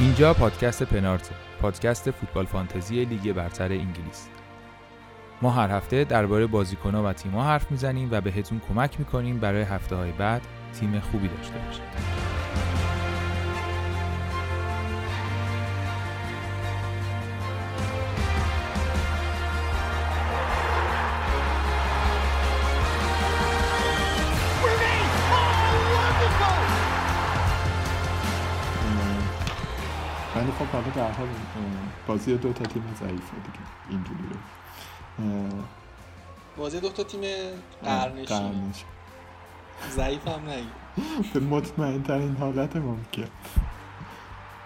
اینجا پادکست پنارت پادکست فوتبال فانتزی لیگ برتر انگلیس. ما هر هفته درباره بازیکنها و تیم‌ها حرف می‌زنیم و بهتون کمک می‌کنیم برای هفته های بعد تیم خوبی داشته باشید. حالا در حال بازی دو تا تیم ضعیفه دیگه. اینجوری بازی دو تا تیم قرنشی ضعیف هم نگی. به مطمئن ترین حالت ممکن.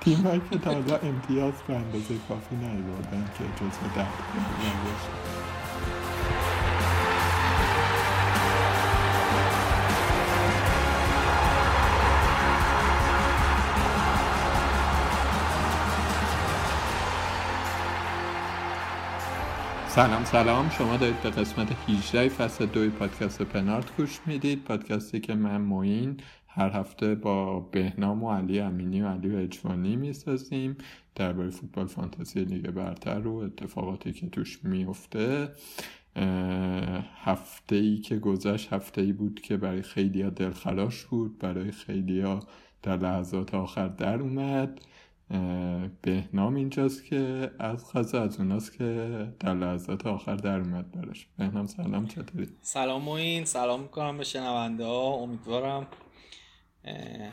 تیم هایی که تا امتیاز به اندازه کافی نیوردن که جزو ده باشه. سلام سلام. شما دارید به قسمت 18 فصل دوی پادکست پنارت گوش می‌دید. پادکستی که من موین هر هفته با بهنام و علی امینی و علی اجوانی می‌سازیم. درباره فوتبال فانتزی لیگ برتر و اتفاقاتی که توش میفته هفته ای که گذشت هفته ای بود که برای خیلی ها دلخراش بود. برای خیلی ها در لحظات آخر در اومد. بهنام اینجاست که از خاصه از اوناست که در لحظات آخر در اومد براش. بهنام سلام چطوری؟ سلام موین سلام می‌کنم به شنونده ها. امیدوارم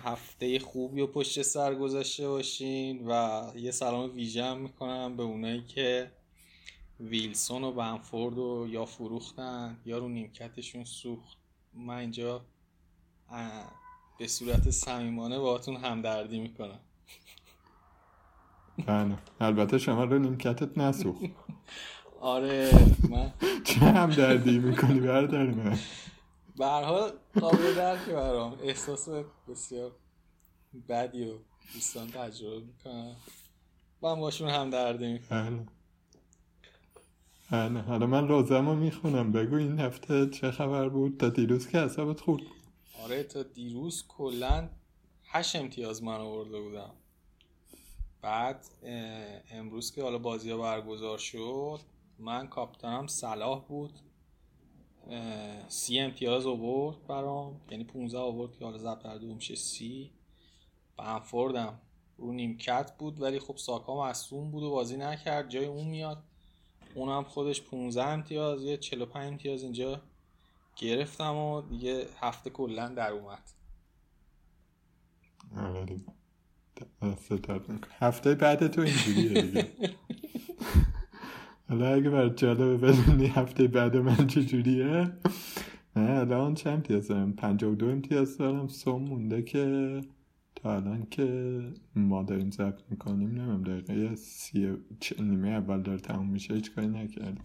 هفته خوبی و پشت سر گذاشته باشین و یه سلام ویژه می‌کنم به اونایی که ویلسون و بنفورد و یا فروختن یا رو نیمکتشون سوخت. من اینجا به صورت صمیمانه باهاتون همدردی می‌کنم. بله. البته شما رو نیمکتت نسوخ آره من چه هم دردی می‌کنی بردار من؟ حال قابل درک برام. احساس بسیار بدی و دوستان تجربه می‌کنم. من باشون هم دردی می‌کنم بله. حالا من روزمو می‌خونم. بگو این هفته چه خبر بود؟ تا دیروز که حسابت خورد. آره تا دیروز کلا هشت امتیاز من آورده بودم. بعد امروز که حالا بازی ها برگزار شد من کاپیتانم صلاح بود. سی امتیاز آورد برام. یعنی 15 آورد که حالا ضبط کرده میشه سی. بنفوردم رو نیمکت بود ولی خب ساکا مصوم بود و بازی نکرد. جای اون میاد. اونم خودش 15 امتیاز یه 45 امتیاز اینجا گرفتم و دیگه هفته کلا در اومد. آره. هفته بعد تو اینجوریه دیگه. حالا اگه برای جالبه بدونی هفته بعد من چجوریه؟ نه الان چند امتیاز دارم پنجا و دو امتیاز دارم. سوم مونده که تا الان که ما داریم ضبط می‌کنیم. نمیم دقیقه سی نیمه اول داره تموم میشه هیچ کاری نکردم.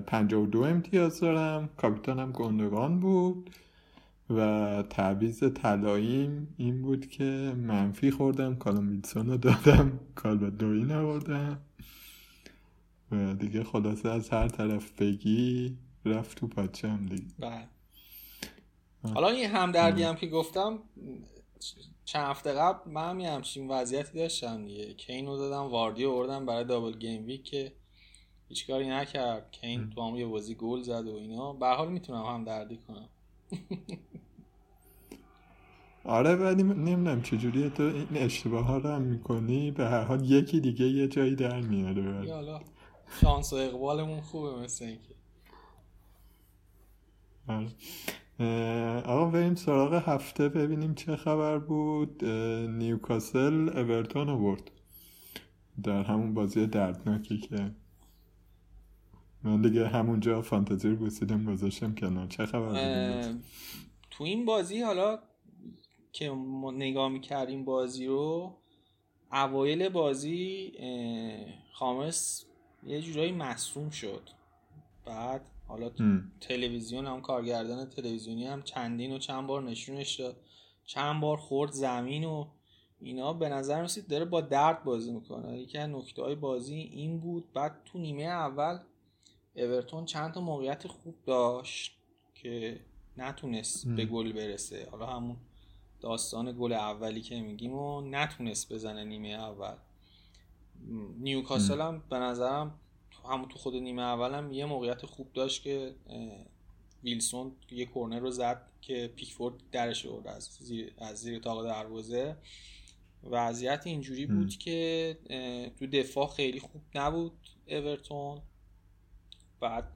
پنجا و دو امتیاز دارم. کاپیتانم گندگان بود. و تعویز طلاییم این بود که منفی خوردم کالوم ویلسون رو دادم دوی نوردم و دیگه خلاصه از هر طرف بگی رفت تو هم دیگه. بله. حالا این همدردی هم که گفتم چند هفته قبل من هم همچین وضعیتی داشتم دیگه. کینو دادم واردی آوردم برای دابل گیم ویک که هیچ کاری نکرد. کین تو هم یه بازی گل زد و اینا. به حال می‌تونم هم دردی کنم. آره ولی نمی‌دونم چجوری تو این اشتباه ها رو هم می‌کنی؟ به هر حال یکی دیگه یه جایی در میاره. حالا شانس و اقبالمون خوبه مثل اینکه. آره. آقا بریم سراغ هفته ببینیم چه خبر بود. نیوکاسل اورتون برد در همون بازی دردناکی که من دیگه همونجا فانتزی رو گسیدم گذاشتم کنار. چه خبر تو این بازی حالا که ما نگاه می‌کردیم بازی رو اوایل بازی خامس یه جورایی مصوم شد. بعد حالا تلویزیون هم کارگردان تلویزیونی هم چندین و چند بار نشونش داد. چند بار خورد زمین و اینا. به نظر رسید داره با درد بازی می‌کنه. یکی از نکته های بازی این بود. بعد تو نیمه اول اورتون چند تا موقعیت خوب داشت که نتونست به گل برسه. حالا همون داستان گل اولی که میگیم و نتونست بزنه نیمه اول. نیوکاسل هم. به نظرم همون تو خود نیمه اول هم یه موقعیت خوب داشت که ویلسون یه کورنر رو زد که پیکفورد درش آورد از زیر از زیر تاق دروازه. وضعیت اینجوری بود که تو دفاع خیلی خوب نبود اورتون. بعد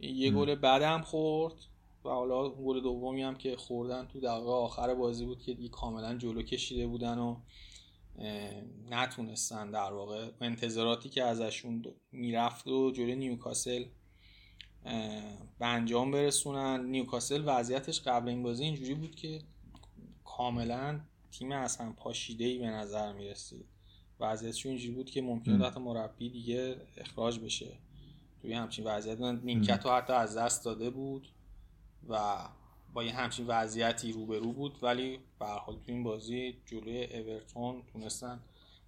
یه گل بعدم خورد و حالا گل دومی هم که خوردن تو دقیقه آخر بازی بود که دیگه کاملا جلو کشیده بودن و نتونستن در واقع انتظاراتی که ازشون می‌رفت و جلوی نیوکاسل به انجام برسونن. نیوکاسل وضعیتش قبل این بازی اینجوری بود که کاملا تیم اصلا پاشیده ای به نظر می‌رسید. وضعیتش اینجوری بود که ممکنه تحت مربی دیگه اخراج بشه. توی همچین وضعیت. نیمکت رو حتی از دست داده بود و با یه همچین وضعیتی روبرو بود ولی به حال تو این بازی جلوی اورتون تونستن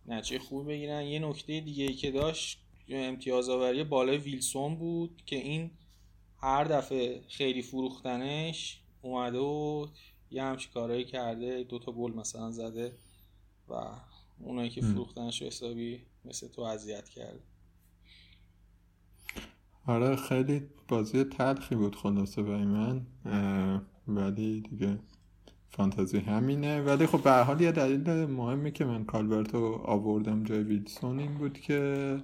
نتیجه خوب بگیرن. یه نکته دیگه ای که داشت امتیاز آوری بالای ویلسون بود که این هر دفعه خیلی فروختنش اومده و یه همچین کارهایی کرده دوتا گل مثلا زده و اونایی که فروختنش رو حسابی مثل تو اذیت کرده. آره خیلی بازی تلخی بود خلاصه برای من ولی دیگه فانتزی همینه. ولی خب به حال یه دلیل مهمی که من کالبرتو آوردم جای ویلسون این بود که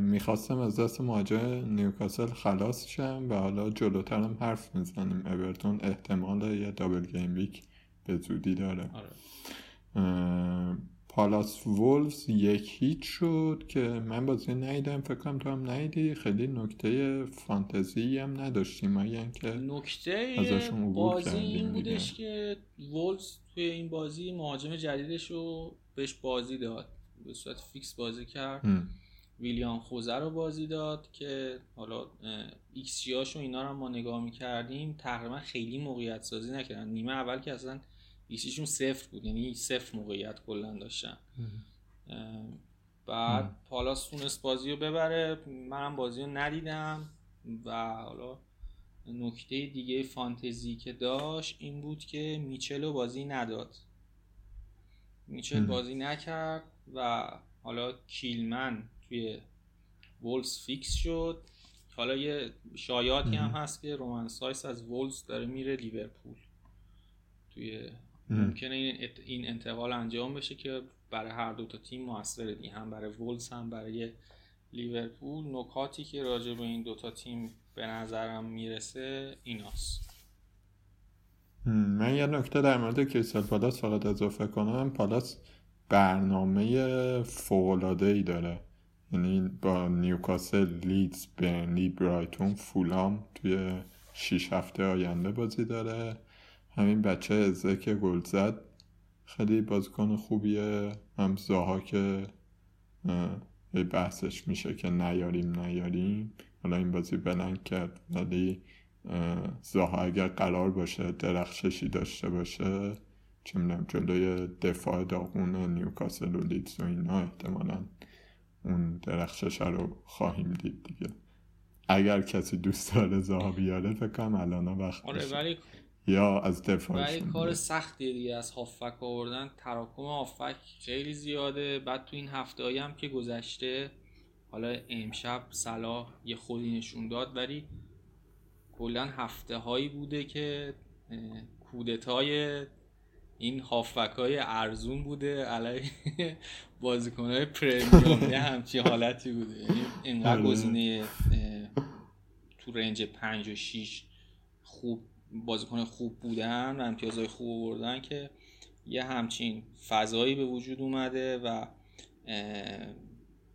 می‌خواستم از دست مهاجم نیوکاسل خلاص شم و حالا جلوترم حرف می‌زنیم اورتون احتمال یه دابل گیم ویک به زودی داره. آره. پالاس وولز یک هیچ شد که من بازی نیدم فکر کنم تو هم نیدی خیلی نکته فانتزی هم نداشتیم. اگر که نکته ازشون بازی این. بودش که وولز توی این بازی مهاجم جدیدش رو بهش بازی داد. به صورت فیکس بازی کرد. هم. ویلیام خوزه رو بازی داد که حالا ایکس هاشو اینا رو ما نگاه می‌کردیم. تقریبا خیلی موقعیت سازی نکردن. نیمه اول که اصلا ایکس صفر بود یعنی صفر موقعیت کلا داشتن. بعد پالاس تونست بازی رو ببره منم بازی رو ندیدم و حالا نکته دیگه فانتزی که داشت این بود که میچل رو بازی نداد. میچل. بازی نکرد و حالا کیلمن توی وولز فیکس شد. حالا یه شایعاتی هم هست که رومن سایس از وولز داره میره لیورپول توی ممکنه این این انتقال انجام بشه که برای هر دو تا تیم موثره دی هم برای وولز هم برای لیورپول. نکاتی که راجع به این دو تا تیم به نظرم می‌رسه ایناست. من یه نکته در مورد کریستال پالاس فقط اضافه کنم. پالاس برنامه فوق‌العاده ای داره. یعنی با نیوکاسل لیدز برنلی برایتون فولام توی 6 هفته آینده بازی داره. همین بچه ازه که گل زد خیلی بازیکن خوبیه. هم زاها که یه بحثش میشه که نیاریم نیاریم. حالا این بازی بلنگ کرد. ولی اه، زاها اگر قرار باشه درخششی داشته باشه چه می‌دونم جلوی دفاع داغون نیوکاسل و لیدز و اینا احتمالا اون درخشش رو خواهیم دید دیگه. اگر کسی دوست داره زاها بیاره فکر کنم الان وقت آره. ولی یا از ولی دفاعشون کار. سختیه دیگه از هافک آوردن تراکم هافک خیلی زیاده بعد تو این هفته هم که گذشته حالا امشب صلاح یه خودی نشون داد ولی کلا هفته هایی بوده که کودتای این هافک های ارزون بوده علیه بازیکن های پرمیوم یه همچین حالتی بوده یعنی انقدر آره. گزینه تو رنج 5 و 6 خوب بازیکن خوب بودن و امتیازهای خوب آوردن که یه همچین فضایی به وجود اومده و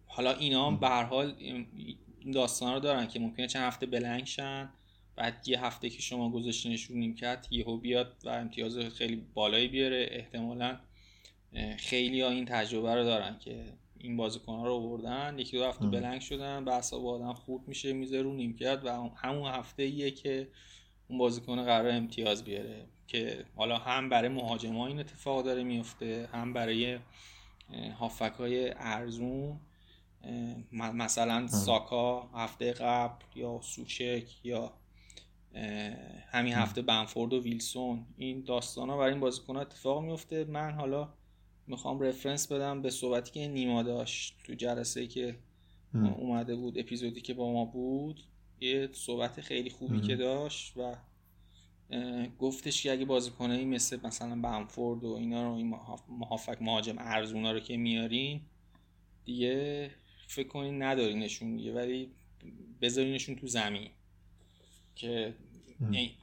حالا اینا هم به هر حال این داستان رو دارن که ممکنه چند هفته بلنگ شن بعد یه هفته که شما گذاشتینش رو نیمکت یهو بیاد و امتیاز خیلی بالایی بیاره احتمالا خیلی ها این تجربه رو دارن که این بازیکن ها رو آوردن یکی دو هفته. بلنگ شدن به حساب آدم خورد میشه میزه رو نیمکت و همون هفته ایه که اون بازیکن قرار امتیاز بیاره که حالا هم برای مهاجما این اتفاق داره میفته هم برای هافک های ارزون مثلا ساکا هفته قبل یا سوچک یا همین هفته بنفورد و ویلسون. این داستان ها برای این بازیکن اتفاق میفته. من حالا می‌خوام رفرنس بدم به صحبتی که نیما داشت تو جلسه که اومده بود اپیزودی که با ما بود. یه صحبت خیلی خوبی که داشت و گفتش که اگه بازیکنایی مثل مثلا بنفورد و اینا رو این محافک مهاجم ارزونا رو که میارین دیگه فکر کنین ندارینشون دیگه ولی بذارینشون تو زمین. که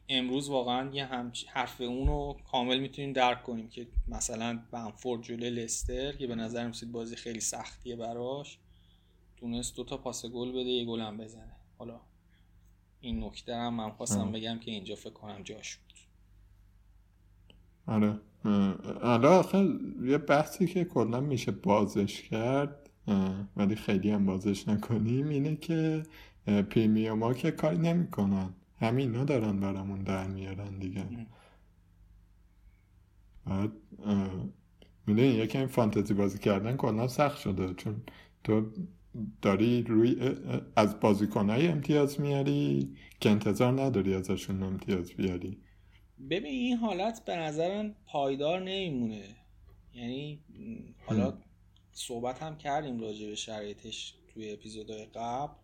امروز واقعا یه هم حرف اون رو کامل می‌تونیم درک کنیم که مثلا بنفورد جلوی لستر که به نظر میسید بازی خیلی سختیه براش تونست دوتا پاس گل بده یه گل هم بزنه. حالا این نکته هم من خواستم بگم که اینجا فکر کنم جاش بود. آره. آره آخه یه بحثی که کلا میشه بازش کرد ولی خیلی هم بازش نکنیم اینه که پریمیوم ها که کاری نمی‌کنن. همینا دارن برامون در میارن دیگه. بعد می‌دونی یکم فانتزی بازی کردن کلا سخت شده. چون تو داری روی از بازیکنهای امتیاز میاری که انتظار نداری ازشون امتیاز بیاری؟ ببین این حالت به نظرم پایدار نمیمونه. یعنی حالا صحبت هم کردیم راجع به شرایطش توی اپیزودهای قبل.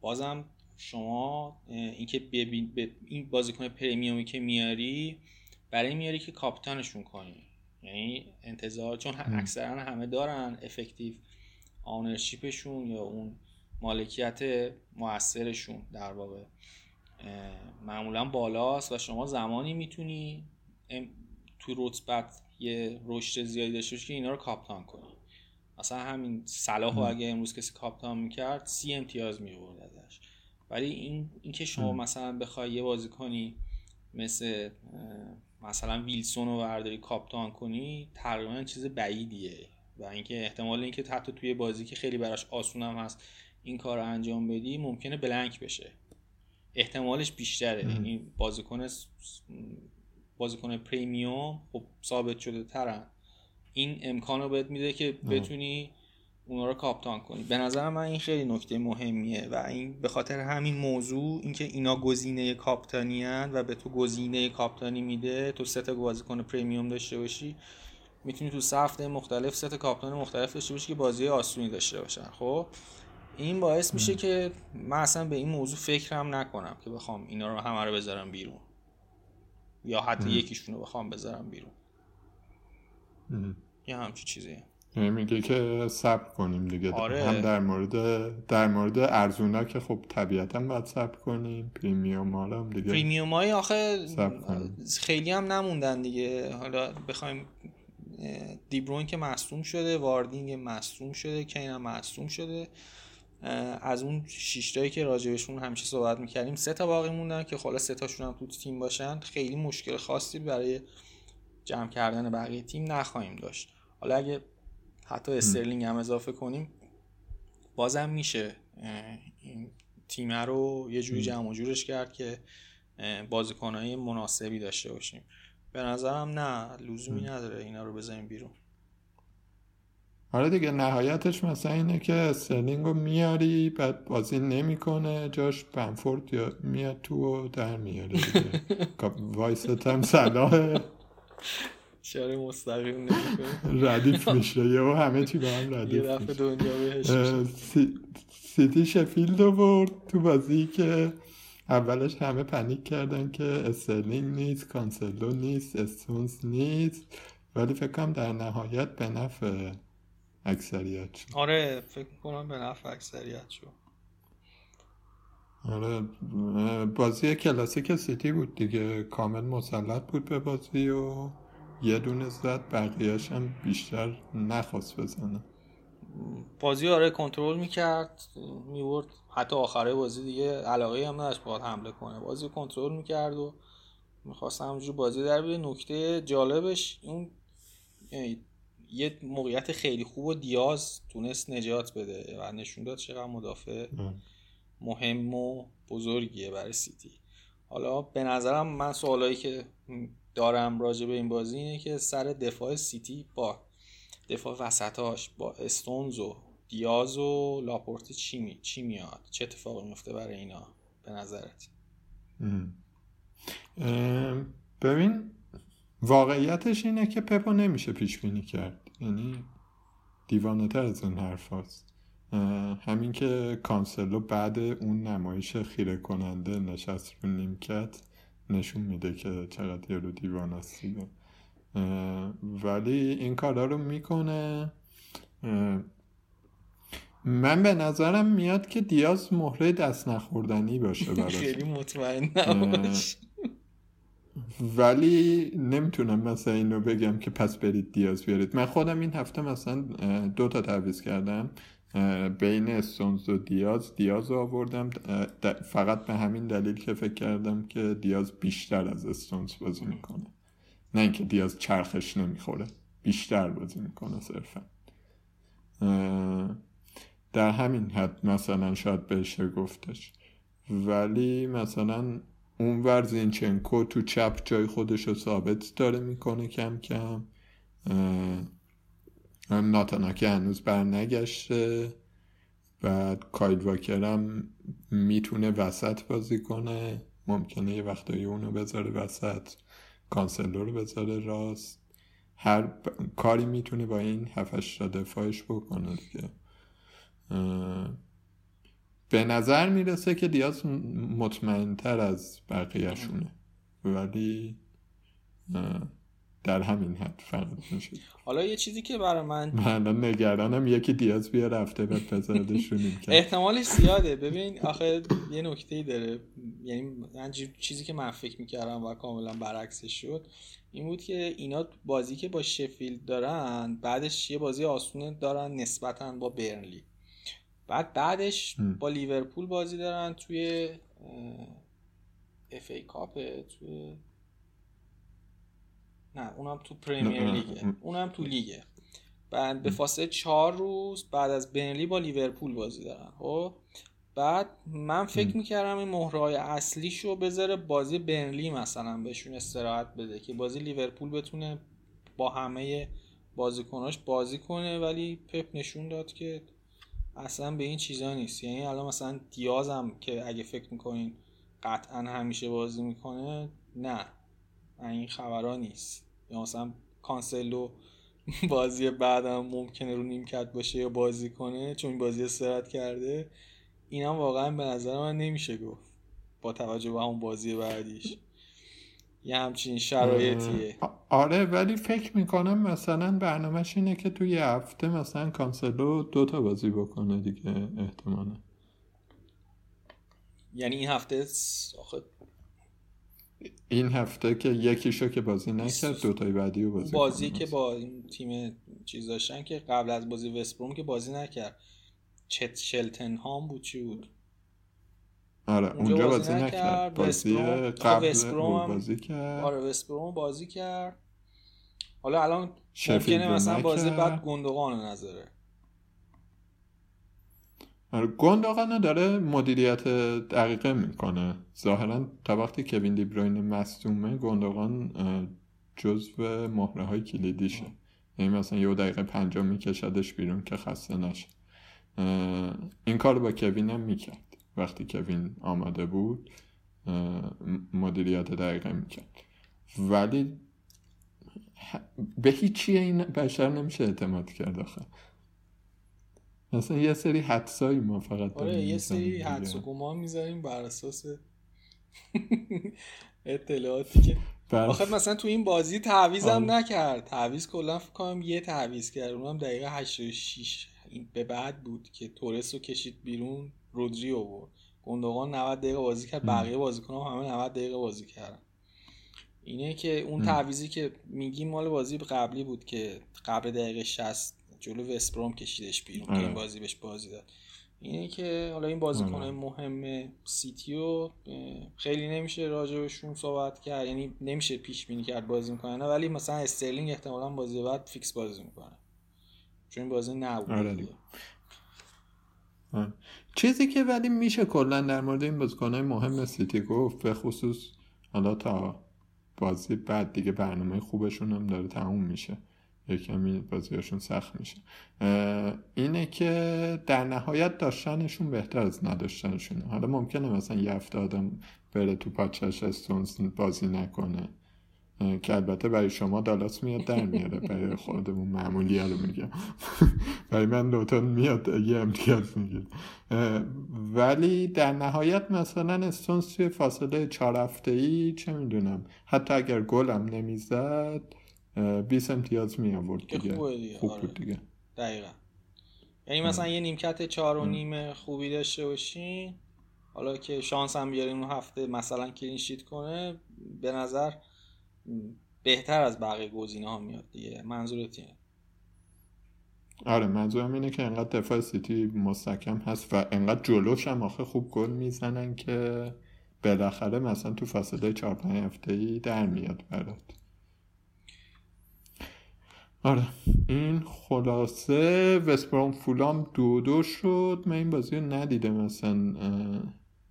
بازم شما اینکه ببین این بازیکن پریمیومی که میاری برای میاری که کاپیتانشون کنی. یعنی انتظار چون اکثرا همه دارن افکتیو آنرشیپشون یا اون مالکیت موثرشون در واقع. معمولا بالاست و شما زمانی می‌تونی تو رتبت یه رشد زیادی داشته باشی که اینا رو کاپتان کنی. مثلا همین صلاح اگه امروز کسی کاپتان می‌کرد سی امتیاز میورد ازش. ولی این اینکه شما مثلا بخوای یه بازی کنی مثل مثلا ویلسون رو برداری کاپتان کنی تقریبا چیز بعیدیه. و اینکه احتمال اینکه حتی توی بازی که خیلی براش آسونم هست این کار رو انجام بدی ممکنه بلنک بشه. احتمالش بیشتره. یعنی بازیکن بازیکن پریمیوم خب ثابت شده ترن. این امکان رو بهت میده که بتونی اونا رو کاپتان کنی. به نظر من این خیلی نکته مهمیه و این به خاطر همین موضوع اینکه اینا گزینه کاپتانی و به تو گزینه کاپتانی میده تو سه تا بازیکن پریمیوم داشته باشی. می‌تونی تو سفته مختلف سه تا کاپتان مختلف داشته باشی که بازی آسونی داشته باشن خب؟ این باعث میشه که من اصلا به این موضوع فکرم نکنم که بخوام اینا رو همه رو بذارم بیرون. یا حتی یکیشون رو بخوام بذارم بیرون. یا همچی چیزی. یعنی میگه که صبر کنیم دیگه. آره. هم در مورد در مورد ارزونا که خب طبیعتا باید صبر کنیم. پریمیوم ها هم دیگه پریمیوم های آخه خیلی هم نموندن دیگه. حالا بخوایم دیبروین که مصوم شده واردینگ مصوم شده کین هم مصوم شده. از اون شیشتایی که راجبشون همیشه صحبت می‌کردیم سه تا باقی موندن که خلاص سه تاشون هم تو تیم باشن. خیلی مشکل خاصی برای جمع کردن بقیه تیم نخواهیم داشت. حالا اگه حتی استرلینگ هم اضافه کنیم بازم میشه این تیم رو یه جوری جمع جورش کرد که بازیکنهای مناسبی داشته باشیم. به نظرم نه لزومی نداره اینا رو بزنیم بیرون. آره دیگه نهایتش مثلا اینه که استرلینگ رو میاری بعد بازی نمی‌کنه جاش بمفورد یا میاد تو و در میاره دیگه. وایست هم صلاح اشاره مستقیم ردیف میشه یه همه چی با هم ردیف یه دفعه دنیا سیتی شفیلد برد تو بازی که اولش همه panic کردن که استرلینگ نیست کانسلو نیست استونز نیست. ولی فکر کنم در نهایت به نفع اکثریت شد. آره فکر کنم به نفع اکثریت شد. آره بازی کلاسیک سیتی بود دیگه. کامل مسلط بود به بازی و یه دونه زد بقیهش هم بیشتر نخواست بزنه. بازی آره کنترل می‌کرد میورد حتی آخره بازی دیگه علاقه هم نداشت باید حمله کنه. بازی کنترل می‌کرد و می‌خواست همونجور بازی در بیاره. نکته جالبش اون یعنی یه موقعیت خیلی خوب و دیاز تونست نجات بده و نشون داد چقدر مدافع مهم و بزرگیه برای سیتی. حالا به نظرم من سوالایی که دارم راجع به این بازی اینه که سر دفاع سیتی با دفاع وسطاش با استونز و دیاز و لاپورت چی, می... چی میاد؟ چه اتفاقی میفته برای اینا؟ به نظرت؟ ببین واقعیتش اینه که پپو نمیشه پیش بینی کرد. یعنی دیوانه تر از این حرف هست. همین که کانسلو بعد اون نمایش خیره کننده نشست رو نیمکت نشون میده که چقدر یه رو دیوان ولی این کارا رو می‌کنه. من به نظرم میاد که دیاز مهره دست نخوردنی باشه براش. خیلی مطمئن نباش ولی نمی‌تونم مثلا اینو بگم که پس برید دیاز بیارید. من خودم این هفته مثلا دو تا تعویض کردم. بین استونز و دیاز دیاز رو آوردم. فقط به همین دلیل که فکر کردم که دیاز بیشتر از استونز بازی می‌کنه. نه اینکه دیاز چرخش نمی‌خوره بیشتر بازی می‌کنه صرفا. در همین حد مثلا شاید بشه گفتش. ولی مثلا اونور زینچنکو تو چپ جای خودش رو ثابت داره می‌کنه کم کم. ناتاناکی هنوز برنگشته. بعد کایل واکرم می‌تونه وسط بازی کنه. ممکنه یه وقتایی اونو بذاره وسط کانسلو رو بذاره راست. هر کاری می‌تونه با این هفتش دفاعش بکنه دیگه. به نظر می‌رسه که دیاز مطمئنتر از بقیهشونه. ولی در همین حد فقط میشه. حالا یه چیزی که برای من من نگرانم یکی دیاز بیا رفته بذاردش رو احتمالش زیاده. ببین آخه یه نکته داره. یعنی من چیزی که من فکر می‌کردم و کاملا برعکسش شد این بود که اینا بازی که با شفیلد دارن بعدش یه بازی آسونه دارن نسبتا با برنلی. بعد بعدش با لیورپول بازی دارن توی اف ای کاپه توی نه اونم تو پریمیر لیگه. اونم تو لیگه. بعد به فاصله چهار روز بعد از بنلی با لیورپول بازی دارن خب؟ بعد من فکر می‌کردم این مهرهای اصلیشو بذاره بازی بنلی مثلا بهشون استراحت بده که بازی لیورپول بتونه با همه بازیکناش بازی کنه ولی پپ نشون داد که اصلا به این چیزا نیست. یعنی الان مثلا دیازم که اگه فکر می‌کنین قطعا همیشه بازی می‌کنه نه. این خبرها نیست. یا مثلا کانسلو بازی بعدم ممکنه رو نیمکت باشه یا بازی کنه چون بازی استراحت کرده. اینم واقعا به نظر من نمیشه گفت با توجه به اون بازی بعدیش. یه همچین شرایطیه. آره ولی فکر می‌کنم مثلا برنامهش اینه که توی هفته مثلا کانسلو دوتا بازی بکنه دیگه احتمالا. یعنی این هفته آخه این هفته که یکیشو که بازی نکرد دوتای بعدی رو بازی بازی که با این تیم چیز داشتن که قبل از بازی وستبروم که بازی نکرد. چت شلتن هام بود چی بود؟ آره اونجا, بازی, نکرد. بازی قبل بازی کرد. آره وستبروم بازی کرد. حالا الان ممکنه مثلا بازی بعد گندوقان نظره آره گندوقان داره مدیریت دقیقه می‌کنه. ظاهرا تا وقتی کوین دیبروین مصدومه گندوقان جزو مهره های کلیدیشه یعنی مثلا یه دقیقه پنجم میکشدش بیرون که خسته نشه. این کار با کوین هم می‌کرد. وقتی کوین آماده بود مدیریت دقیقه می‌کرد. ولی به هیچی این بشر نمیشه اعتماد کرد آخه. مثلا یه سری حدسایی ما فقط آره یه سری حدس و گمان می‌ذاریم بر اساس اطلاعاتی که بر... آخه مثلا تو این بازی تعویزم آره. نکرد. تعویز کلا فکر کنم یه تعویز کرد. اونم دقیقه 86 این به بعد بود که تورس رو کشید بیرون. رودری آورد گندوقان 90 دقیقه بازی کرد بقیه بازیکن‌ها همه 90 دقیقه بازی کردن. اینه که اون تعویزی که میگیم مال بازی قبلی بود که قبل دقیقه 60 جلو وستبروم کشیدش بیرون که این آره. بازی بهش بازی داد. اینه که حالا این بازیکن آره. مهم سیتیو خیلی نمیشه راجبشون صحبت کرد. یعنی نمیشه پیش بینی کرد بازی می‌کنن ولی مثلا استرلینگ احتمالا بازی بعد فیکس بازی می‌کنه. چون این بازی نبود آره. چیزی که ولی میشه کلا در مورد این بازیکنهای مهم سیتی گفت به خصوص حالا تا بازی بعد دیگه برنامه خوبشون هم داره تموم میشه. یه کمی بازیشون سخت میشه. اینه که در نهایت داشتنشون بهتر از نداشتنشونه. حالا ممکنه مثلا یه هفته آدم بره تو پاچش استونز بازی نکنه. که البته برای شما دالاس میاد در میاره برای خودمون معمولی رو میگم. برای من نوتون میاد یه امتیاز می‌گیره ولی در نهایت مثلا استونز توی فاصله چهار هفته ای چه می‌دونم حتی اگر گلم نمی‌زد 20 امتیاز می آورد دیگه. خوب آره. بود دیگه. دقیقا. یعنی مثلا یه نیمکت چهار و نیم خوبی داشته باشین حالا که شانس هم بیاریم اون هفته مثلا کلینشیت کنه به نظر بهتر از بقیه گزینه ها میاد دیگه. منظورت اینه؟ آره منظورم اینه که انقدر دفاع سیتی مستحکم هست و انقدر جلوش هم آخه خوب گل می‌زنن که بالاخره مثلا تو فاصله 4 5 هفته ای در میاد برات. آره این خلاصه وستبروم فولام دو دو شد. من این بازی رو ندیدم مثلا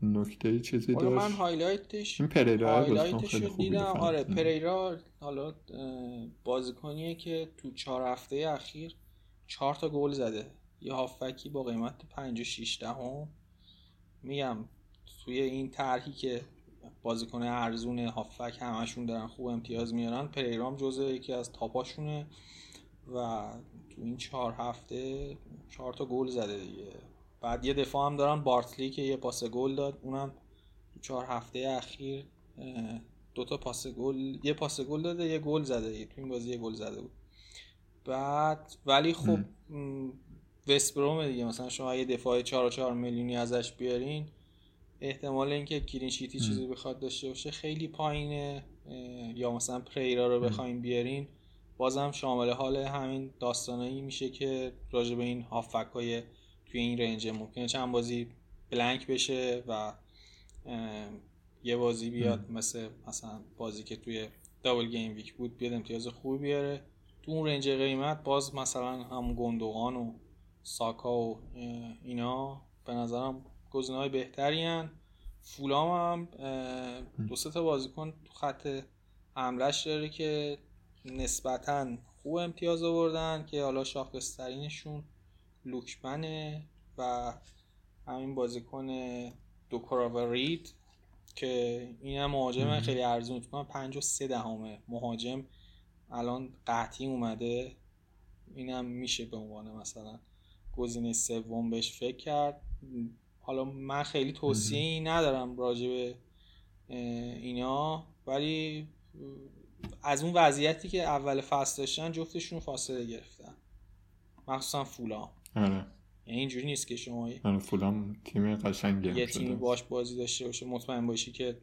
نکته چیزی داشت من highlight ش این پریرا highlight ش رو دیدم. آره پریرا حالا بازیکنیه که تو چهار هفته اخیر چهار تا گل زده. یه هافکی با قیمت 56 دهم. میگم توی این طرحی که بازیکن ارزون هافک همشون دارن خوب امتیاز میارن پریرام جزء یکی از top اشونه و تو این چهار هفته چهار تا گل زده دیگه. بعد یه دفاع هم دارن بارتلی که یه پاس گل داد. اونم تو چهار هفته اخیر دو تا پاس گل یه پاس گل داده یه گل زده. تو این بازی یه گل زده بود. بعد ولی خب وستبروم دیگه. مثلا شما یه دفاع 4 4 میلیونی ازش بیارین احتمال اینکه کلین شیتی چیزی بخواد داشته باشه خیلی پایینه. یا مثلا پریرا رو بخواین بیارین بازم شامل حال همین داستانایی میشه که راجع به این هافک های توی این رنج ممکنه چند بازی بلنک بشه و یه بازی بیاد مثل مثلا بازی که توی دابل گیم ویک بود بیاد امتیاز خوبی بیاره. تو اون رنج قیمت باز مثلا هم گندوغان و ساکا و اینا به نظرم گزینه های بهتری هن. فولام هم دو سه تا بازیکن تو خط حملش داره که نسبتا خوب امتیاز آوردن که حالا شاخصترینشون لوکمنه و همین بازیکن دوکراوا رید که این هم مهاجم خیلی ارزون. فکر پنج و سه دهمه مهاجم الان قطعی اومده. اینم میشه به عنوان مثلا گزینه سوم بهش فکر کرد. حالا من خیلی توصیه ندارم راجع به اینا. ولی از اون وضعیتی که اول فصل داشتن جفتشون فاصله گرفتن. مخصوصا فولام آره. یعنی اینجوری نیست که شما آره فولام تیم قشنگی یه تیمی باش بازی داشته باشه مطمئن باشی که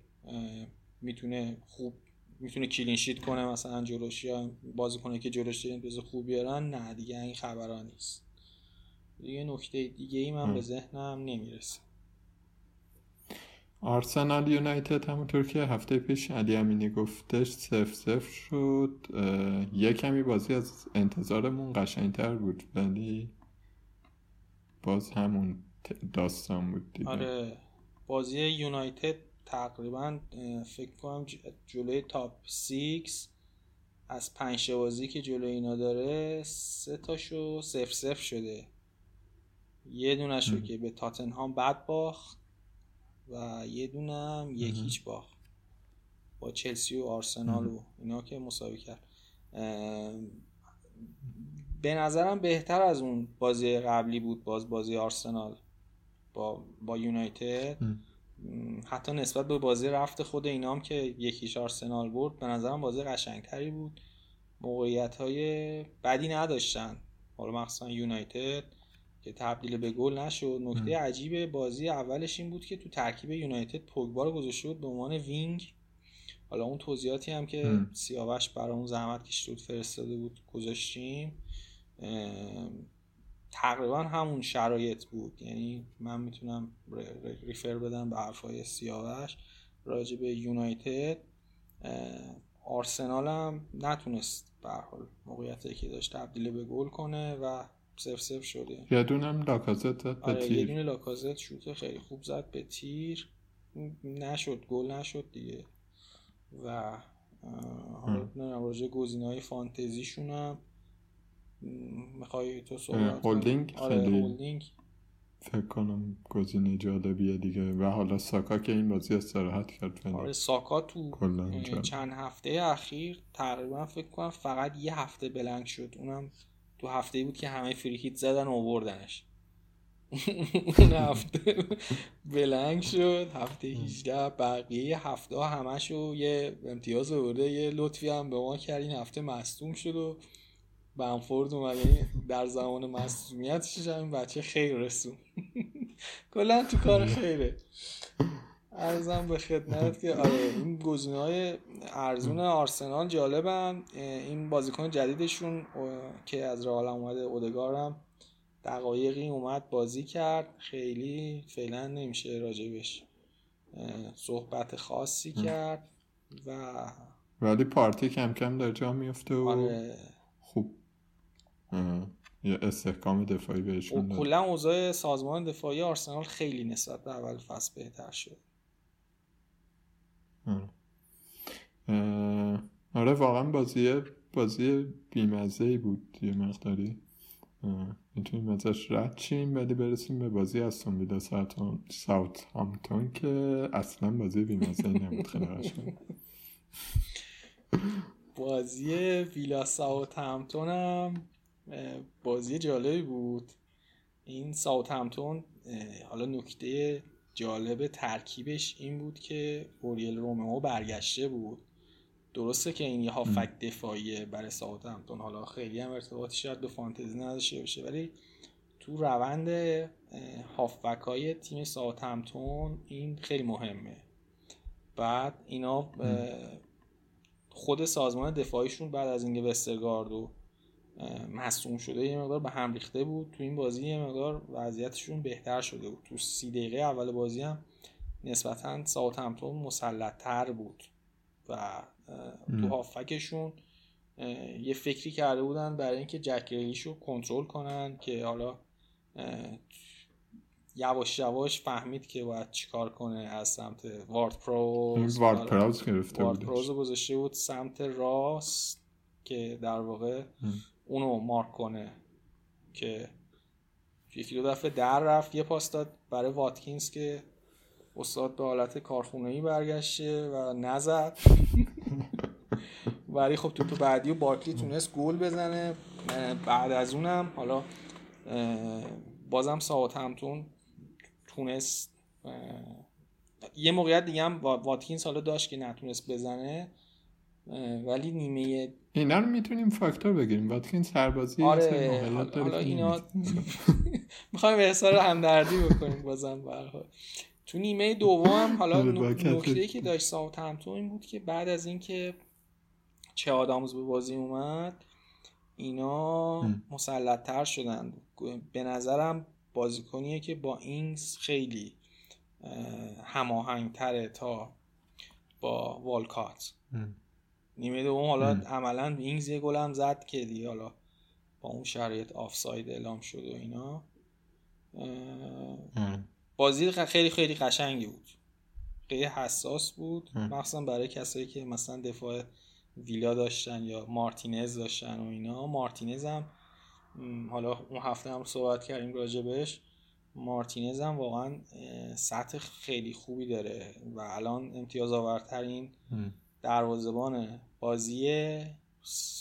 می‌تونه خوب می‌تونه کلین شیت کنه مثلا جلوش یا بازی کنه که جلوش امتیاز خوب بیارن. نه دیگه این خبرها نیست. دیگه نکته دیگه ای من به ذهنم نمی‌رسه. آرسنال یونایتد همونطور که هفته پیش علی امینی گفتش سف سف شد. یه کمی بازی از انتظارمون قشنگتر بود ولی باز همون داستان بود دیگه. آره. بازی یونایتد تقریبا فکر کنم جلوی top six. از پنج بازی که جلوی اینا داره سه تاشو صفر صفر شده. یه دونه شو که به تاتنهام بد باخت و یه دونه هم یک هیچ باخت. با چلسی و آرسنال و اینا که مساوی کرد. به نظرم بهتر از اون بازی قبلی بود باز بازی آرسنال با, با یونایتد. حتی نسبت به بازی رفت خود اینا هم که یکیش آرسنال برد به نظرم بازی قشنگتری بود. موقعیت های بدی نداشتن. حالا مخصوصا یونایتد که تبدیل به گل نشد. نکته عجیب بازی اولش این بود که تو ترکیب یونایتد پوگبا رو گذاشته بود به عنوان وینگ. حالا اون توضیحاتی هم که. سیاوش برای زحمت کشیده بود فرستاده بود گذاشتیم. تقریبا همون شرایط بود. یعنی من می‌تونم ریفر بدم به حرفای سیاوش راجع به یونایتد. آرسنال هم نتونست به حال موقعیتی که داشت تبدیل به گل کنه و سف سف شده یه دونم لاکازت زد به آره تیر. یه دونه لاکازت شوت خیلی خوب زد به تیر. نشد گل نشد دیگه. و حالا راجع گزینه های فانتزیشون هم می‌خوای تو صحبت هولدینگ آره خیلی هولدینگ. فکر کنم گزینه جالبیه دیگه. و حالا ساکا که این بازی استراحت کرد ولی آره ساکا تو. چند هفته اخیر تقریبا فکر کنم فقط یه هفته بلنگ شد. اونم تو هفته بود که همه فریکیت زدن و آوردنش. اون هفته بلنگ شد. هفته 18 بقیه هفته ها همشو یه امتیاز آورده. یه لطفی هم به ما کرد. این هفته مصدوم شد و بنفورد اومد یعنی در زمان مصدومیتش هم این بچه خیر رسون کلا تو کار خیره. ارزم به خدمت که آره این گزینه های ارزون آرسنال جالبن. این بازیکن جدیدشون که از رئال اومده اودگار هم دقایقی اومد بازی کرد. خیلی فعلا نمیشه راجبش صحبت خاصی کرد و ولی پارتی کم کم در جا میفته و آره. یه استحکام دفاعی بهشون داد کلا اوضاع سازمان دفاعی آرسنال خیلی نسبت به اول فصل بهتر شد. آره. اه، آره واقعا بازی بازی بیمزه ای بود یه مقداری. می‌تونیم ازش رد چیم ولی برسیم به بازی استون ویلا ساوت ساوت همتون که اصلا بازی بیمزه ای نبود خیلی قشنگ. بازی ویلا ساوت همتون هم بازی جالبی بود. این ساوت همتون حالا نکته جالب ترکیبش این بود که اوریل رومئو برگشته بود. درسته که این یه هافک دفاعیه برای ساوت همتون حالا خیلی هم ارتباطی شاید به فانتزی نداشته باشه ولی تو روند هافبک های تیم ساوت همتون این خیلی مهمه. بعد اینا خود سازمان دفاعیشون بعد از اینکه وسترگارد و اه، مصدوم شده یه مقدار به هم ریخته بود تو این بازی یه مقدار وضعیتشون بهتر شده بود تو سی دقیقه اول بازی هم نسبتا ساوت همتون مسلط تر بود و تو. هافکشون یه فکری کرده بودن برای اینکه جک ریلیش رو کنترل کنن که حالا یواش یواش فهمید که باید چیکار کنه از سمت وارد پروز وارد. پراوز گرفته پروز رو گذاشته بود سمت راست که در واقع اونو مارک کنه که یکی دو دفعه در رفت یه پاس داد برای واتکینز که استاد به حالت کارخونه‌ای برگشته و نزد. ولی خب تو تو بعدی و بارکلی تونست گل بزنه. بعد از اونم حالا بازم ساوت همتون تونست یه موقعیت دیگه هم وا- واتکینز حالا داشت که نتونست بزنه. ولی نیمه اینا رو می‌تونیم فاکتور بگیریم واتکینز هر بازی یه سری آره حالا, اینا. می‌خوایم احسار همدردی بکنیم بازم حال تو نیمه دوم حالا آره، نکته که داشت ساوت همتون این بود که بعد از اینکه چه آدامز به بازی اومد اینا. مسلط تر شدن به نظرم بازیکنیه که با اینگز خیلی هماهنگ تره تا با والکات. نیمه دوم حالا ام. عملا اینگز یه گل هم زد که دیگه حالا با اون شرایط آفساید اعلام شد و اینا. بازی خیلی خیلی قشنگی بود خیلی حساس بود. مخصوصا برای کسایی که مثلا دفاع ویلا داشتن یا مارتینز داشتن و اینا مارتینز هم م، حالا اون هفته هم صحبت کردیم راجبش مارتینز هم واقعا سطح خیلی خوبی داره و الان امتیاز آورترین. دروازه‌بان بازیه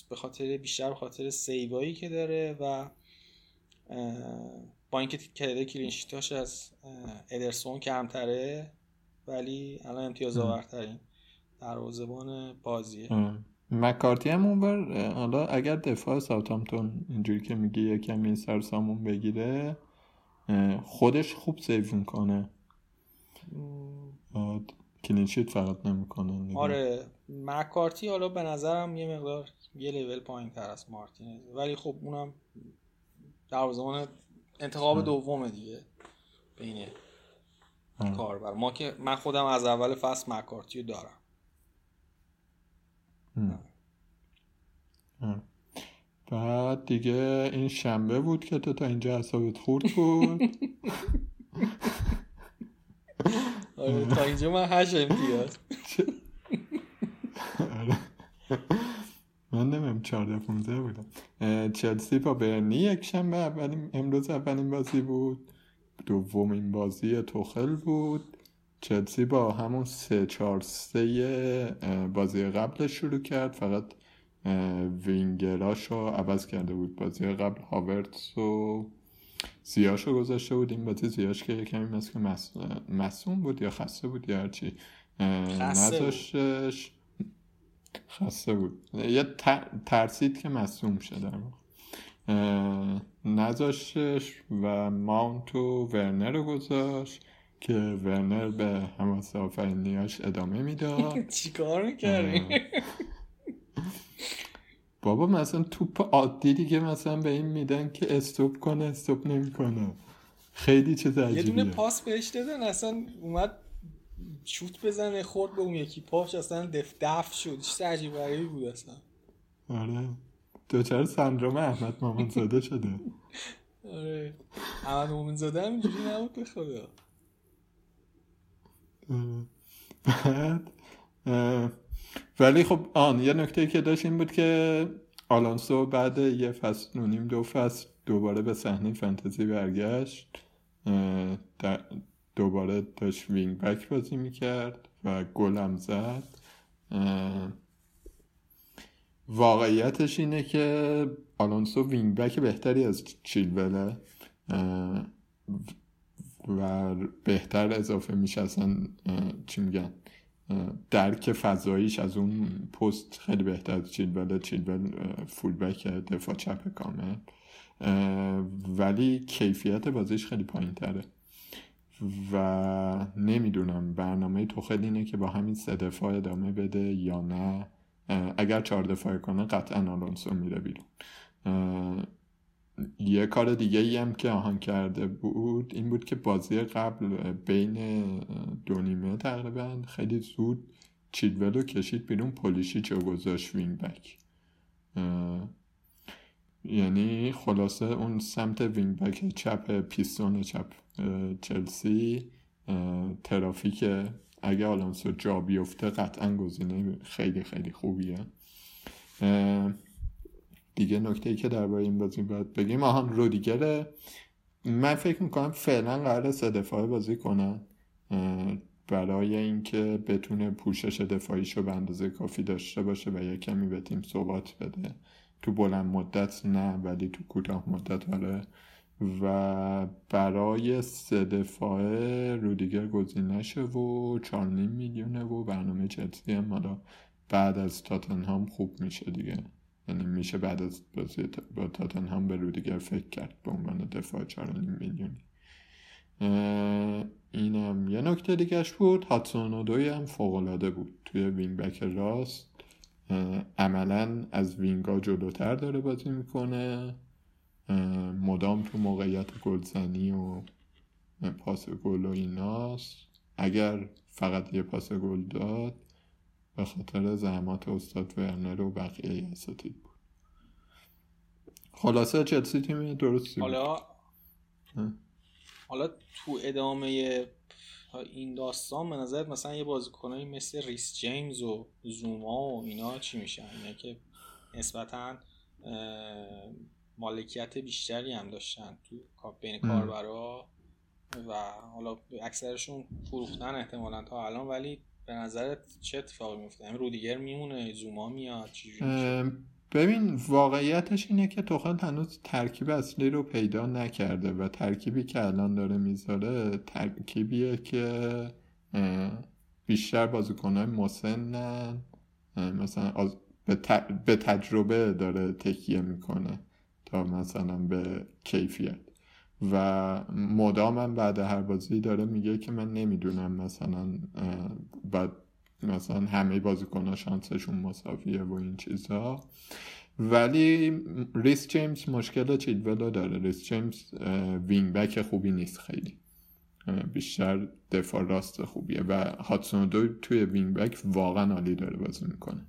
به خاطر بیشتر به خاطر سیوایی که داره و با اینکه تعداد clean sheet اش از ادرسون کمتره ولی الان امتیاز ام. آورترین دروازه‌بان بازیه. مکارتی هم اونور حالا اگر دفاع ساوثهامپتون اینجوری که میگی یکم این سر سامون بگیره خودش خوب save می‌کنه م، clean sheet فقط نمی‌کنه آره مکارتی حالا به نظرم یه مقدار یه لول پایین تر از مارتینز ولی خب اونم دروازه‌بان انتخاب ام. دومه دیگه بین. کاربر ما که من خودم از اول فصل مکارتی رو دارم. بعد دیگه این شنبه بود که تو تا اینجا حسابت خورد بود آره تا اینجا من هشت امتیاز. من نمیم چارده پونزه بودم. اه، چلسی با برنی یک شنبه اولین امروز اولین بازی بود. دومین بازی توخل بود. چلسی با همون سه چار سه بازی قبلش شروع کرد. فقط وینگراش رو عوض کرده بود. بازی قبل هاورتس و زیاش رو گذاشته بود این بازی زیاش که کمی مثل که بود یا خسته بود یا هرچی. نذاشتش خسته بود. یه ترسید که مصوم شده نذاشتش و ماونت و ورنر رو گذاشت که ورنر به حماس آفرینیاش ادامه می‌داد. چیکار می‌کردی؟ بابا مثلا توپ عادی دیگه مثلا به این میدن که استوب کنه استوب نمی‌کنه. خیلی چیز عجیبیه یه دونه پاس بهش دادن اصلا اومد شوت بزنه خورد به اون یکی. پاش اصلا دف دف شد. چیز عجیب غریبی بود اصلا. آره. دوچار سندروم احمد مامان زاده شده. آره. احمد مامان زاده هم اینجوری نبود به خدا. بعد ولی خب آن یه نکته که داشت این بود که آلانسو بعد یه فصل نونیم دو فصل دوباره به صحنه فانتزی برگشت. دوباره داشت wing back بازی می‌کرد و گلم زد. واقعیتش اینه که آلونسو wing back بهتری از چیلوله و بهتر اضافه میشه اصلا چی میگن؟ درک فضاییش از اون پست خیلی بهتر از چیلول چیلول full back دفاع چپ کامل. ولی کیفیت بازیش خیلی پایین تره و نمی‌دونم برنامه تو خیلی اینه که با همین سه دفاع ادامه بده یا نه. اگر چهار دفاع کنه قطعا آلونسو میره بیرون. یه کار دیگه ای هم که آهان کرده بود این بود که بازی قبل بین دو نیمه تقریبا خیلی زود چیدولو کشید بیرون پولیشی چه گذاشت وینگ بک. یعنی خلاصه اون سمت wing back چپ پیستون چپ چلسی ترافیک اگه آلونسو جا بیفته قطعا گزینه خیلی خیلی خوبیه. دیگه نکته ای که درباره این بازی باید بگیم. آهان رودیگره. من فکر می‌کنم فعلا قرار سه دفاعه بازی کنن. برای اینکه بتونه پوشش دفاعیشو به اندازه کافی داشته باشه و یه کمی به تیم ثبات بده. تو بلند مدت نه ولی تو کوتاه مدت آره. و برای سه دفاعه رودیگر گزینشه و چارنیم میلیونه و برنامه چلسی هم بعد از تاتنهام خوب میشه دیگه. یعنی میشه بعد از بازی با تاتنهام به رودیگر فکر کرد به عنوان دفاع 4.5 میلیونی. اینم یه نکته دیگهش بود. هاتسون دوی هم فوقلاده بود. توی وینگ بک راست عملا از وینگا جلوتر داره بازی می‌کنه. مدام تو موقعیت گلزنی و پاس گل و ایناست. اگر فقط یه پاس گل داد به خاطر زحمات استاد ورنر و بقیه اساتید بود. خلاصه چلسی تیم درستی حالا حالا تو ادامه این داستان به نظر مثلا یه بازیکنایی مثل ریس جیمز و زوما و اینا چی میشن؟ اینا که نسبتا مالکیت بیشتری هم داشتن تو بین کاربرا و حالا اکثرشون فروختن احتمالا تا الان ولی به نظرت چه اتفاقی میفته؟ هم رودیگر میمونه زوما میاد ببین واقعیتش اینه که توخل هنوز ترکیب اصلی رو پیدا نکرده و ترکیبی که الان داره می‌ذاره ترکیبیه که بیشتر بازیکنهای مسنن مثلا به, تجربه داره تکیه می‌کنه تا مثلا به کیفیت. و مدامم بعد هر بازی داره میگه که من نمی‌دونم مثلا بعد مثلا همه بازیکن شانسشون مساویه و این چیزها ولی ریس جیمز مشکل چیلولو داره. ریس جیمز wing back خوبی نیست خیلی. بیشتر دفاع راست خوبیه و هادسون اودوی تو wing back واقعا عالی داره بازی می‌کنه.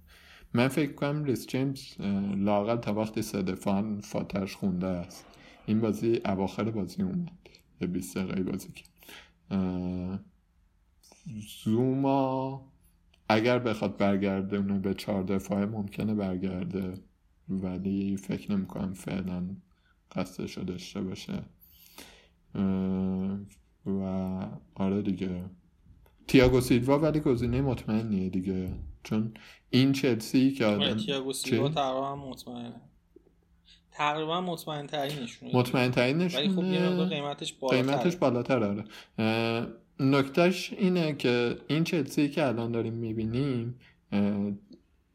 من فکر کنم ریس جیمز لاقل تا وقتی سه دفاعن فاتحه‌ش خونده است. این بازی اواخر بازی اومد. یه 20 دقیقه بازی کرد زوما اگر بخواد برگرده اونو به چهار دفاعه ممکنه برگرده ولی فکر نمی‌کنم فعلا قصدش رو داشته باشه. و آره دیگه. تیاگو سیلوا ولی گزینه مطمئنیه دیگه. چون این چلسی که آره تییاگو سیلوا تقریبا مطمئنه. تقریبا مطمئن ترینشونه مطمئن ترینشونه ولی خب یه قیمتش بالاتر قیمتش بالاتر آره. نکتهش اینه که این چلسی که الان داریم می‌بینیم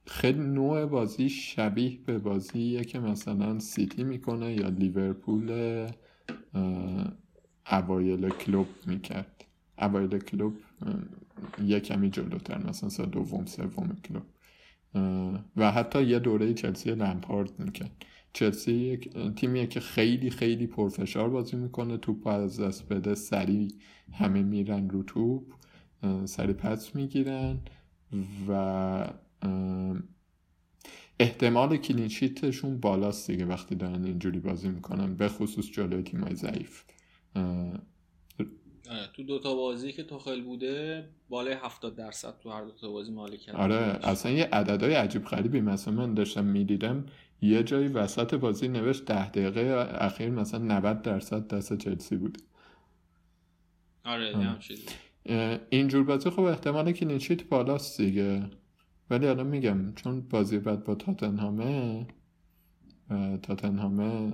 خیلی نوع بازی شبیه به بازیه که مثلا سیتی می‌کنه یا لیورپول اوایل کلوب می‌کرد. اوایل کلوب یه کمی جلوتر مثلا سال دوم سوم کلوب. و حتی یه دوره چلسی لمپارد می‌کرد. چلسی یک تیمیه که خیلی خیلی پرفشار بازی می‌کنه. توپ از دست بده سریع همه میرن رو توپ سری پس می‌گیرن و احتمال کلینشیتشون بالاست دیگه وقتی دارن اینجوری بازی می‌کنن به خصوص جلوی تیمای ضعیف. تو دوتا بازی که توخل بوده بالای 70 درصد تو هر دوتا بازی مالی کرد آره اصلا یه عددهای عجیب غریبی. مثلا من داشتم می‌دیدم یه جایی وسط بازی نوشت ده دقیقه اخیر مثلا 90 درصد دست چلسی بوده آره اینجور بازی خب احتمال که نیچیت بالاست دیگه. ولی الان میگم چون بازی بعد با تاتنهامه تاتنهامه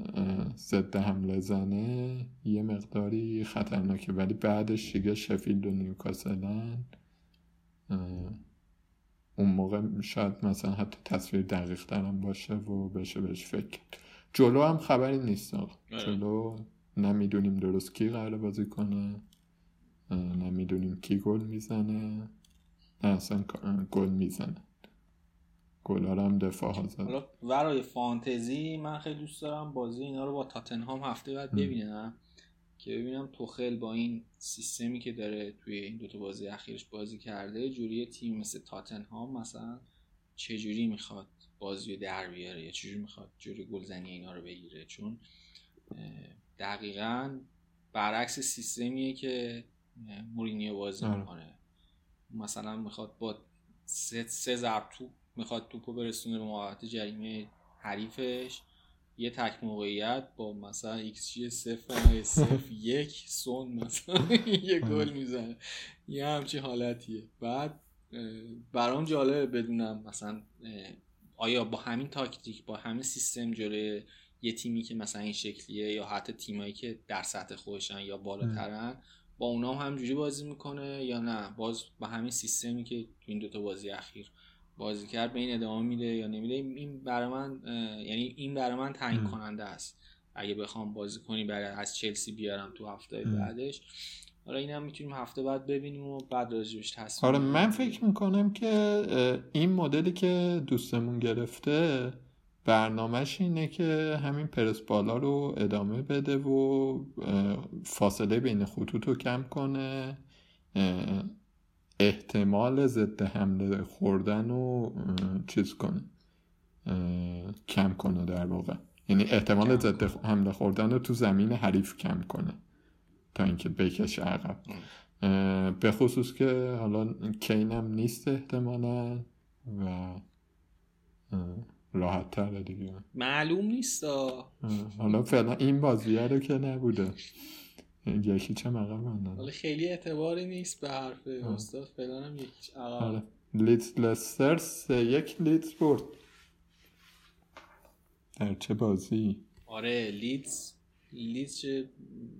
ضد حمله زنه یه مقداری خطرناکه. ولی بعدش دیگه شفیلد و نیوکاسلن اون موقع شاید مثلا حتی تصویر دقیق ترم باشه و بشه بهش فکر جلو هم خبری نیست آقا. جلو نمی‌دونیم درست کی قرار بازی کنه نمی‌دونیم کی گل می‌زنه. نه اصلا گل می‌زنه. گلار هم دفاع ها زد برای فانتزی من خیلی دوست دارم بازی اینا رو با تاتنهام هفته بعد ببینم که ببینم توخل با این سیستمی که داره توی این دوتا بازی اخیرش بازی کرده جوری تیم مثل تاتنهام مثلا چجوری می‌خواد بازی رو در بیاره؟ یا چجوری می‌خواد جوری گلزنی اینا رو بگیره؟ چون دقیقا برعکس سیستمیه که مورینیو بازی آره. می‌کنه. مثلا می‌خواد با سه, سه ضرب توپ می‌خواد توپو برسونه به محوطه جریمه حریفش. یه تک موقعیت با مثلا ایکس جی صفر صفر یک سون مثلا یه گل می‌زنه. یه همچی حالتیه. بعد برام جالبه بدونم مثلا آیا با همین تاکتیک با همین سیستم جلوی یه تیمی که مثلا این شکلیه یا حتی تیمایی که در سطح خودشن یا بالاترن با اونا هم همجوری بازی می‌کنه یا نه؟ باز با همین سیستمی که تو این دوتا بازی اخیر. بازی کرد به این ادامه میده یا نمیده این برای من یعنی این برای من تعیین کننده است. اگه بخوام بازی کنی برای از چلسی بیارم تو هفته بعدش. حالا این هم می‌تونیم هفته بعد ببینیم و بعد راجبش تصمیم آره من فکر می‌کنم که این مدلی که دوستمون گرفته برنامهش اینه که همین پرس بالا رو ادامه بده و فاصله بین خطوط رو کم کنه احتمال ضد حمله خوردن و چیز کنه کم کنه در واقع. یعنی احتمال ضد حمله خوردن رو تو زمین حریف کم کنه تا اینکه بکشه عقب. به خصوص که حالا کینم نیست احتمالا و راحت تره دیگه. معلوم نیست حالا فعلا این بازیه رو که نبوده. یکی چه عقب حالا خیلی اعتباری نیست به حرف استاد فعلا هم عقب. آره. لیدز لستر سه یک لیدز برد. در چه بازی؟ آره لیدز لیدز چه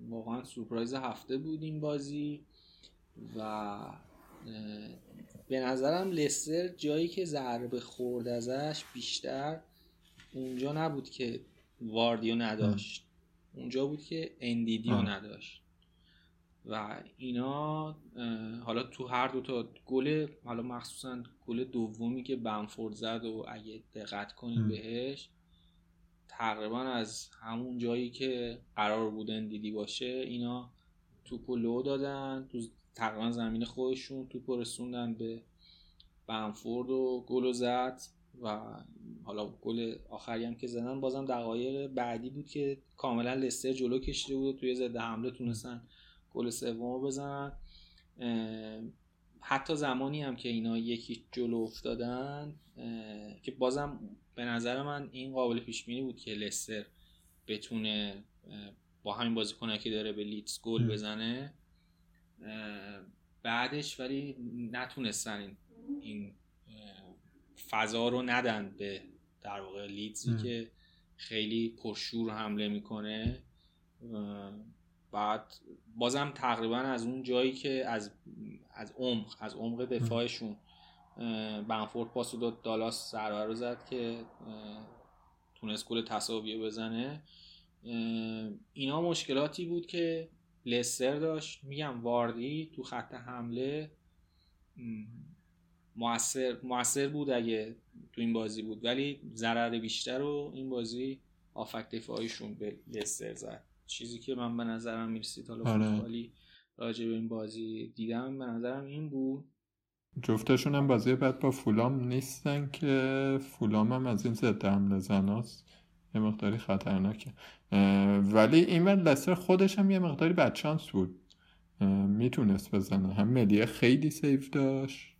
واقعا سورپرایز هفته بود این بازی و به نظرم لستر جایی که ضربه خورد ازش بیشتر اونجا نبود که واردیو نداشت. اونجا بود که اندیدیو نداشت. و اینا حالا تو هر دو تا گل حالا مخصوصا گل دومی که بنفورد زد و اگه دقت کنید بهش تقریبا از همون جایی که قرار بود اندیدی باشه اینا توپو لو دادن تو تقریبا زمین خودشون توپو رسوندن به بنفورد و گل زد و حالا گل آخری هم که زدن بازم دقایق بعدی بود که کاملا لستر جلو کشیده بود و توی ضد حمله تونستن گل سوم بزنن. حتی زمانی هم که اینا یکی جلو افتادن که بازم به نظر من این قابل پیش بینی بود که لستر بتونه با همین بازیکنه که داره به لیدز گل بزنه. بعدش ولی نتونستن این, این فضا رو ندن به در واقع لیدزی که خیلی پرشور حمله می‌کنه بعد بازم تقریبا از اون جایی که از از عمق از عمق دفاعشون بنفورد پاس داد دالاس ضربه رو زد که تونست گل تساویه بزنه. اینا مشکلاتی بود که لستر داشت. میگم واردی تو خط حمله موثر موثر بود اگه تو این بازی بود. ولی ضرر بیشتر رو این بازی آفک دفاعیشون به لستر زد. چیزی که من به نظرم می‌رسید حالا آره. فوتبالی راجع به این بازی دیدم به نظرم این بود. جفتشون هم بازی بعد با فولام نیستن که فولام هم از این ضد حمله زناست یه مقداری خطرناکه. ولی این لستر خودش هم یه مقداری بدشانس بود. می‌تونست بزنه. هم ملیه خیلی سیف داشت.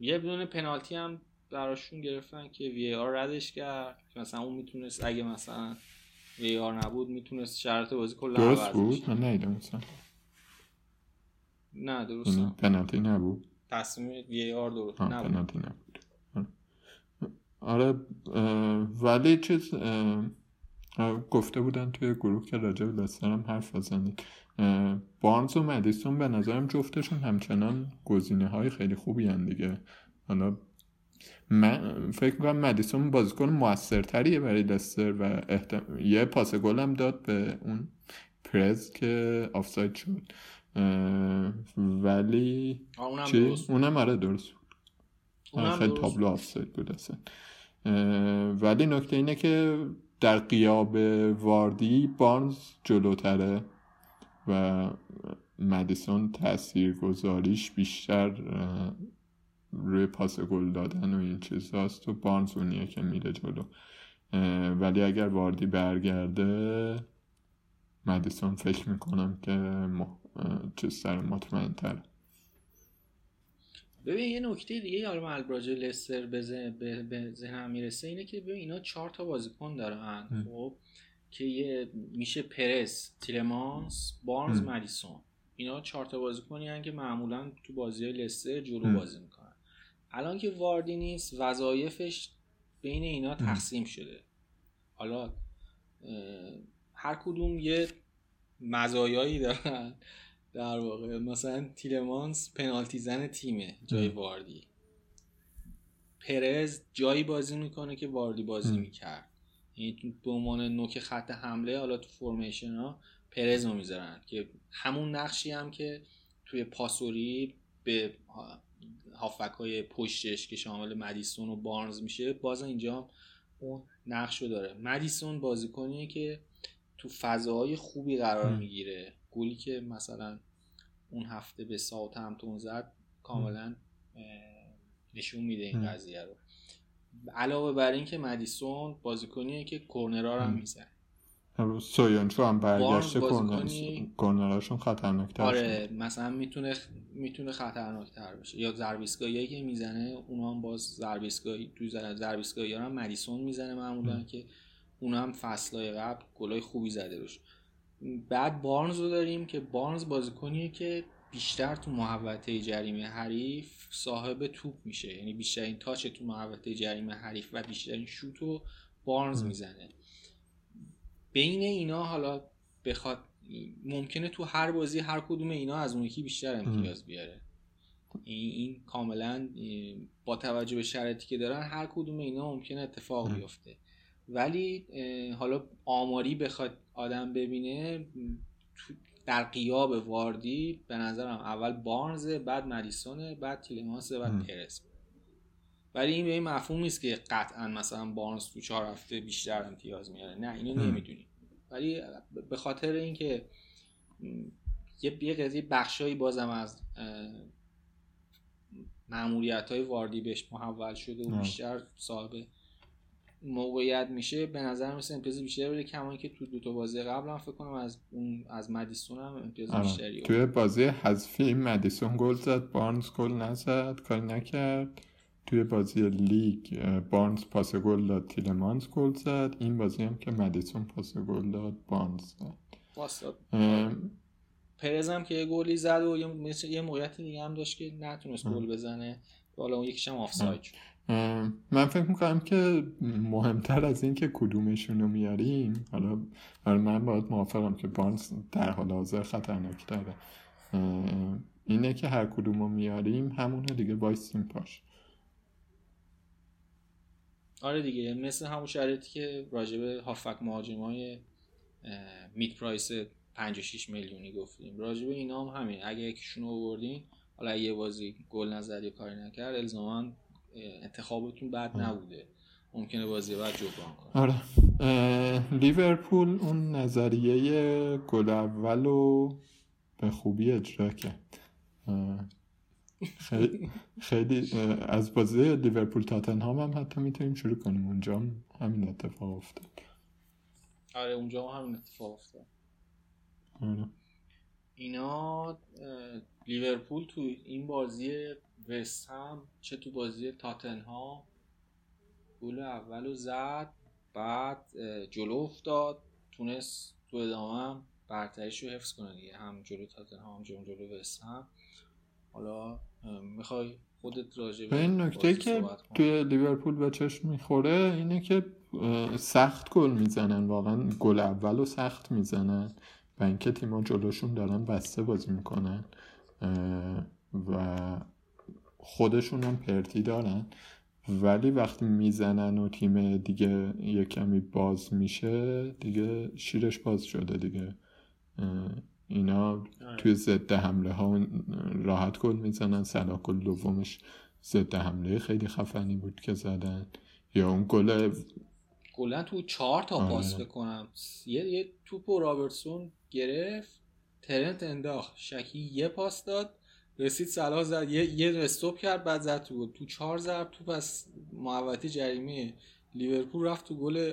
یه بدون پنالتی هم براشون گرفتن که وی آر ردش کرد. مثلا اون می‌تونست اگه مثلا وی آر نبود می‌تونست شرط بازی کل درست بود؟ من نیدم مثلا نه درست پنالتی نبود؟ تصمیم وی آر درست نبود. پنالتی نبود. آره ولی چیز گفته بودن توی گروه که راجع به لستر هم حرف بزنید. بارنز و مدیسون به نظرم جفتشون همچنان گزینه های خیلی خوبی هن دیگه. حالا من فکر می‌کنم مدیسون بازیکن موثرتریه برای لستر و احتم... یه پاس گل هم داد به اون پرز که آفساید شد. ولی اونم چی؟ درست اونم آره درست بود. اونم خیلی درست تابلو آفساید بود اصلا. ولی نکته اینه که در قیاب واردی بارنز جلوتره. و مدیسون تأثیر گذاریش بیشتر روی پاس گل دادن و این چیز هست و بارنز اونیه که میره جلو. ولی اگر واردی برگرده مدیسون فکر می‌کنم که مح... چیز سر مطمئن تر. ببین یه نکته دیگه من البراج لستر به ذهنم می‌رسه اینه که ببین اینا چهار تا بازیکن دارن. خب؟ که یه میشه پرس تیلمانس بارنز ام. مدیسون اینا چهار تا بازیکنی که معمولا تو بازی های لستر جلو. بازی می‌کنن الان که واردی نیست وظایفش بین اینا تقسیم شده حالا هر کدوم یه مزایایی دارن در واقع مثلا تیلمانس پنالتی زن تیمه جای. واردی پرز جایی بازی می‌کنه که واردی بازی. می‌کرد یعنی به عنوان نوک خط حمله حالا تو فرمیشن ها پرز رو می‌ذارن که همون نقشی هم که توی پاسوری به هافک های پشتش که شامل مدیسون و بارنز میشه باز اینجا اون نقش رو داره مدیسون بازیکنیه که تو فضاهای خوبی قرار. می‌گیره گلی که مثلا اون هفته به ساوت همتون زد کاملا نشون میده این. قضیه رو علاوه بر این که مدیسون بازیکنیه که کورنرها رو هم. می‌زنه سویانچو هم برگشته بارنز بازیکنی- کورنراشون خطرناکتر آره مثلا می‌تونه می‌تونه خطرناکتر باشه یا ضربیسگاهی که می‌زنه اونا هم باز ضربیسگاهی تو ضربیسگاهی هم مدیسون می‌زنه معمولا. که اونا هم فصلهای قبل گلای خوبی زده روش بعد بارنز رو داریم که بارنز بازیکنیه که بیشتر تو محوطه جریمه حریف صاحب توپ میشه. یعنی بیشترین تاچ تو محوطه جریمه حریف و بیشترین شوت رو بارنز. می‌زنه. بین اینا حالا بخواد ممکنه تو هر بازی هر کدوم اینا از اون یکی بیشتر امتیاز بیاره. این, این کاملا با توجه به شرایطی که دارن هر کدوم اینا ممکنه اتفاق. بیفته. ولی حالا آماری بخواد آدم ببینه تو- در قیاب واردی به نظرم اول بارنزه بعد مدیسونه بعد تیلمانسه بعد م. پرس ولی این به این مفهوم نیست که قطعا مثلا بارنز تو چهار هفته بیشتر امتیاز میاره نه اینو. نمی‌دونیم ولی به خاطر اینکه یه یه قضیه بخشایی بازم از معمولیت های واردی بهش محول شده و. بیشتر صاحب موقعیت میشه به نظر مثل امتیاز بیشتری بده کما که تو دو تا بازی قبل هم فکر کنم از اون از مدیسون هم امتیاز آره. بیشتری توی بازی حذفی مدیسون گل زد بارنز گل نزد کاری نکرد. توی بازی لیگ بارنز پاس گل داد تیلمانز گل زد. این بازی هم که مدیسون پاس گل داد بارنز زد. پرز که یه گلی زد و یه موقعیت دیگه هم داشت که نتونست گل بزنه. حالا اون یکیش هم آفساید من فکر می‌کنم که مهمتر از این که کدومشون رو میاریم حالا من باید موافقم که بارنز در حال حاضر خطرناک داره. اینه که هر کدوم رو میاریم همونه دیگه بایستیم پاش. آره دیگه مثل همون شرایطی که راجب هافک مهاجم های میت پرایس 56 میلیونی گفتیم. راجب اینا هم همین اگه یکیشون رو آوردین حالا یه بازی گل نزد یا کاری نکرد الزاما انتخابتون بد نبوده. ممکنه بازی بعد جبران کنه. آره. لیورپول اون نظریه گل اول رو به خوبی اجرا کرد. خیلی, خیلی از بازی لیورپول تاتنهام هم حتی می‌تونیم شروع کنیم. اونجا همین اتفاق افتاد. آره اونجا همین اتفاق افتاد. آره. اینا لیورپول تو این بازی وست هم چه تو بازی تاتنهام گل اول رو زد بعد جلو افتاد تونست تو ادامه هم برتریش رو حفظ کنه دیگه هم جلو تاتنهام هم جلو جلو وست هم. حالا می‌خوای خودت راجع به این نکته که توی لیورپول به چشم می‌خوره اینه که سخت گل می‌زنن واقعا گل اول رو سخت می‌زنن. و اینکه تیما جلوشون دارن بسته بازی می‌کنن و خودشون هم پرتی دارن ولی وقتی می‌زنن و تیم دیگه یه کمی باز میشه دیگه شیرش باز شده دیگه اینا آره. توی ضد حمله ها راحت گل می‌زنن صلاح گل دومش ضد حمله خیلی خفنی بود که زدن یا اون گل گلن تو چهار تا آره. پاس بکنم یه, یه توپ و رابرتسون گرفت. ترنت انداخت. شکی یه پاس داد. رسید صلاح زد. یه یه رستوب کرد بعد زد تو تو چهار ضرب تو پس محوطه جریمه لیورپول رفت تو گل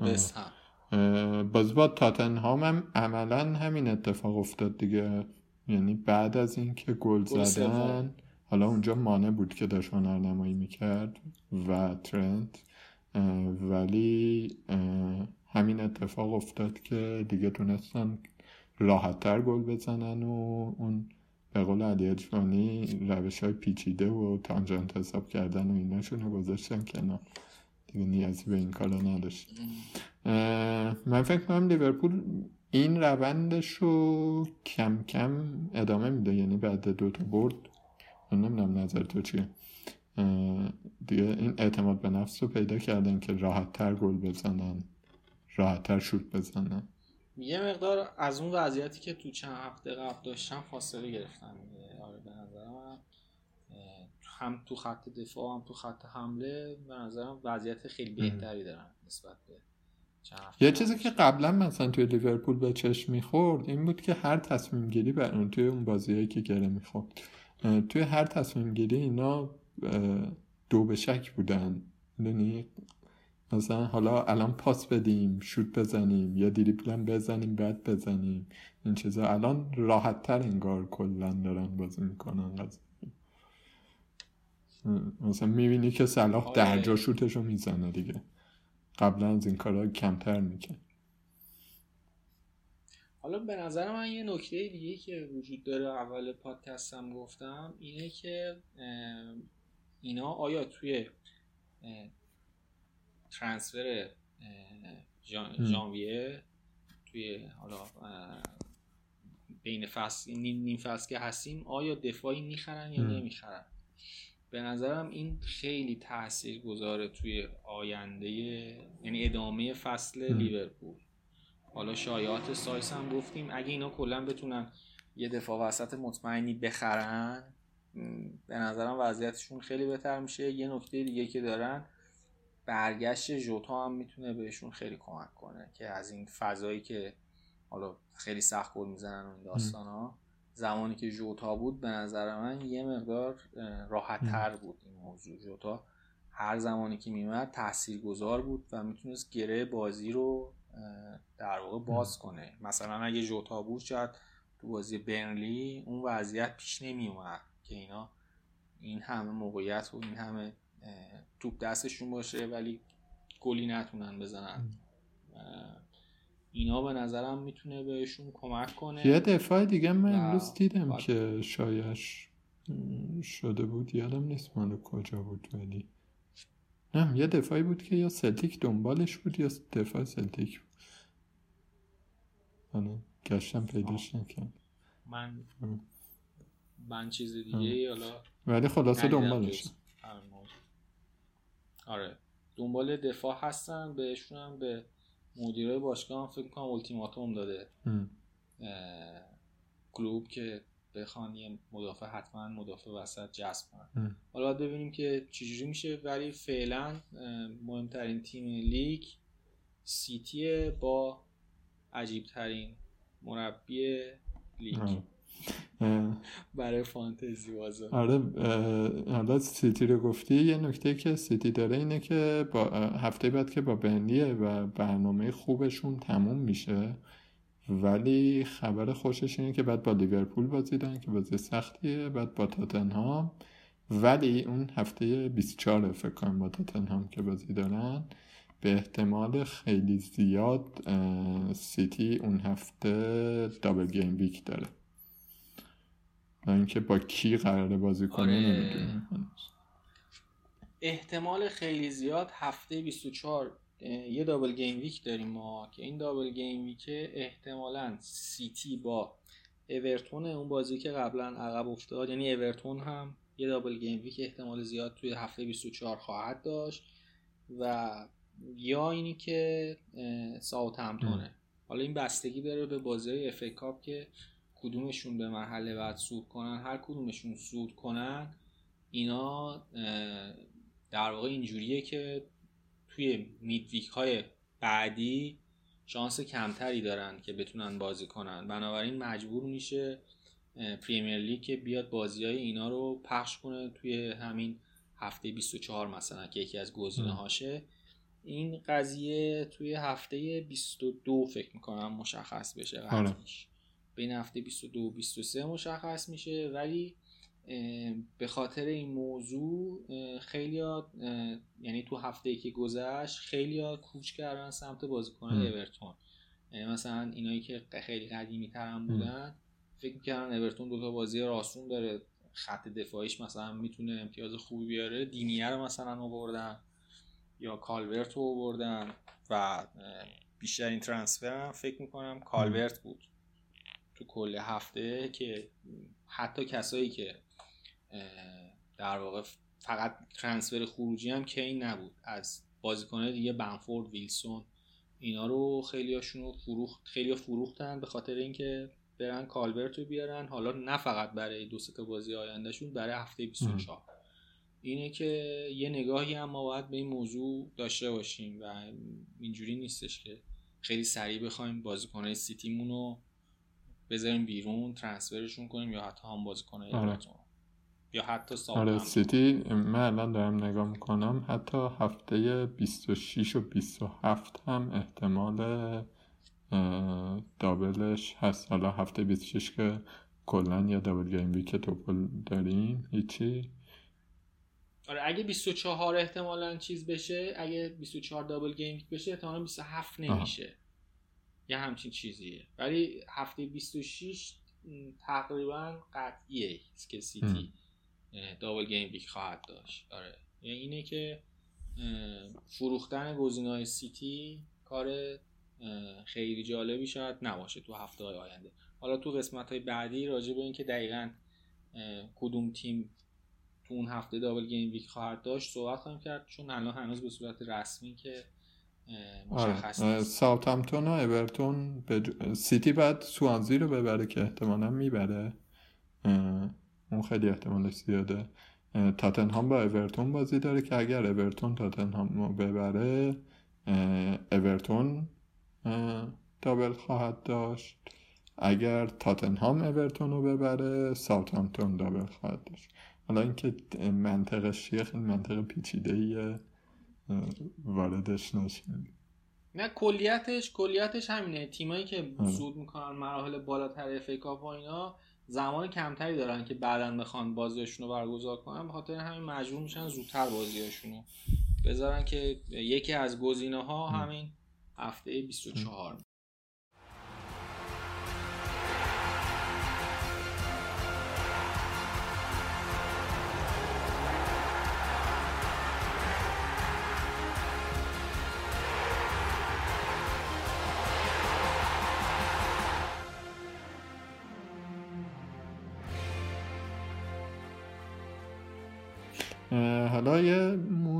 وست هم. باز با تاتنهام هم عملا همین اتفاق افتاد دیگه. یعنی بعد از اینکه گل زدن حالا اونجا مانه بود که داشت هنرنمایی می‌کرد و ترنت. ولی همین اتفاق افتاد که دیگه تونستن راحتتر گل بزنن و اون به قول علی اجوانی روش های پیچیده و تانجنت حساب کردن و ایناشون رو گذاشتن کنار. دیگه نیازی به این کارا نداشت. من فکر کنم لیورپول این روندش رو کم کم ادامه میده. یعنی بعد دو تا برد. من نمی‌دونم نظر تو چیه. دیگه این اعتماد به نفس رو پیدا کردن که راحت تر گل بزنن راحت تر شوت بزنن. یه مقدار از اون وضعیتی که تو چند هفته قبل داشتم فاصله گرفتن آره به نظرم هم تو خط دفاع هم تو خط حمله به نظرم وضعیت خیلی بهتری دارن نسبت به یه چیزی که قبلا مثلا توی لیورپول به چشم می‌خورد این بود که هر تصمیم گیری بر اون توی اون بازیهایی که گره می‌خورد توی هر تصمیم گیری اینا دو به شک بودن. یعنی مثلا حالا الان پاس بدیم شوت بزنیم یا دریبلم بزنیم بعد بزنیم این چیزا. الان راحت تر انگار کلا دارن بازی می‌کنن. مثلا می‌بینی که صلاح در جا شوتشو می‌زنه دیگه. قبلا از این کارها کمتر میکن حالا به نظر من یه نکته دیگه که وجود داره اول پادکستم گفتم اینه که اینا آیا توی ترانسفر ژانویه توی حالا بین فصل نیم فصل که هستیم آیا دفاعی می‌خرن یا نمی‌خرن؟ به نظرم این خیلی تاثیر گذاره توی آینده یعنی ادامه فصل لیورپول. حالا شایعات سایس هم گفتیم اگه اینا کلا بتونن یه دفاع وسط مطمئنی بخرن به نظرم وضعیتشون خیلی بهتر میشه. یه نکته دیگه که دارن برگشت جوتا هم می‌تونه بهشون خیلی کمک کنه که از این فضایی که حالا خیلی سخت گل می‌زنن و این داستان ها زمانی که جوتا بود به نظر من یه مقدار راحت تر بود این موضوع. جوتا هر زمانی که میومد تأثیر گذار بود و می‌تونست گره بازی رو در واقع باز کنه. مثلا اگه جوتا بود شاید تو بازی برنلی اون وضعیت پیش نمی اومد که اینا این همه موقعیت و این همه توپ دستشون باشه ولی گلی نتونن بزنن. اینا به نظرم می‌تونه بهشون کمک کنه. یه دفاع دیگه من امروز دیدم که شایش شده بود. یادم نیست مال کجا بود ولی. نه یه دفاعی بود که یا سلتیک دنبالش بود یا دفاع سلتیک بود. آره گشتم پیداش نکرد من من چیز دیگه حالا ولی خلاصه دنبالش آره. دنبال دفاع هستن بهشون هم به مدیرای باشگاه هم فکر کنم التیماتوم داده. کلوب که بخوان یه مدافع حتما مدافع وسط جذب کنن. حالا ببینیم که چجوری میشه ولی فعلا مهمترین تیم لیگ سیتی با عجیب ترین مربی لیگ. برای فانتزی بازا آره حالا سیتی رو گفتی یه نکته که سیتی داره اینه که با هفته بعد که با برنلیه و برنامه خوبشون تموم میشه ولی خبر خوشش اینه که بعد با لیورپول بازی دارن که بازی سختیه بعد با تاتنهام. ولی اون هفته 24 فکر کنم با تاتنهام که بازی دارن به احتمال خیلی زیاد سیتی اون هفته double game week داره. و اینکه با کی قراره بازی کنه آره. احتمال خیلی زیاد هفته 24 یه double game week داریم ما که این double game week احتمالا سیتی با اورتون اون بازی که قبلا عقب افتاد. یعنی اورتون هم یه double game week احتمال زیاد توی هفته 24 خواهد داشت. و یا اینی که ساوتهمپتونه حالا این بستگی داره به بازی FA Cup که کدومشون به مرحله بعد صعود کنن؟ هر کدومشون صعود کنن اینا در واقع اینجوریه که توی midweek های بعدی شانس کمتری دارن که بتونن بازی کنن. بنابراین مجبور میشه پریمیر لیگ که بیاد بازی های اینا رو پخش کنه توی همین هفته 24 مثلا که یکی از گزینه هاشه این قضیه توی هفته 22 فکر می‌کنم مشخص بشه آره. بین هفته 22 و 23 مشخص میشه. ولی به خاطر این موضوع خیلی یعنی تو هفته که گذشت خیلی کوچ کردن سمت بازیکن اورتون. یعنی مثلا اینایی که خیلی قدیمی ترم بودن فکر می‌کردن اورتون دوتا بازی راستون داره. خط دفاعیش مثلا می‌تونه امتیاز خوبی بیاره. دینیه رو مثلا آوردن یا کالورت رو آوردن و بیشترین ترانسفر هم فکر می‌کنم کالورت بود. تو کل هفته که حتی کسایی که در واقع فقط ترانسفر خروجی هم کی نبود. از بازیکنان دیگه بنفورد ویلسون اینا رو خیلی هاشون فروخت خیلی فروختن به خاطر اینکه برن کالبرت رو بیارن. حالا نه فقط برای دو تا بازی آیندهشون برای هفته 24 اینه که یه نگاهی هم ما باید به این موضوع داشته باشیم و اینجوری نیستش که خیلی سریع بخوایم بازیکنهای سیتیمون رو بذاریم بیرون transfer شون کنیم یا حتی هم بازیکنهای آره. یا حتی آره سیتی من الان دارم نگاه می‌کنم حتی هفته 26 و 27 هم احتمال double ش هست. حالا هفته 26 که کلا یا double game week توپل داریم. هیچی؟ آره اگه 24 احتمالا چیز بشه اگه 24 double game week بشه احتمالا 27 نمیشه. یه همچین چیزیه. ولی هفته 26 تقریبا قطعیه که سیتی double game week خواهد داشت. آره. یعنی اینه که فروختن گزینه‌های سیتی کار خیلی جالبی شاید نباشه تو هفته های آینده. حالا تو قسمت های بعدی راجع به اینکه دقیقا کدوم تیم تو اون هفته double game week خواهد داشت صحبت خواهیم کرد چون الان هنوز به صورت رسمی که مشخص آره. ساوتهمپتون و اورتون سیتی بعد سوانزی رو ببره که احتمالا می‌بره. اون خیلی احتمالش زیاده. تاتنهام با اورتون بازی داره که اگر اورتون تاتنهام رو ببره اورتون double خواهد داشت. اگر تاتنهام اورتون رو ببره ساوتهمپتون double خواهد داشت. حالا اینکه منطقش چیه؟ خیلی منطق پیچیده واردش نشیم نه کلیتش کلیتش همینه. تیمایی که زود می‌کنن مراحل بالاتر اف و اینا زمان کمتری دارن که بعدا بخوان بازیشون رو برگزار کنن. به خاطر همین مجبور میشن زودتر بازیاشون رو بذارن که یکی از گزینه ها همین هفته 24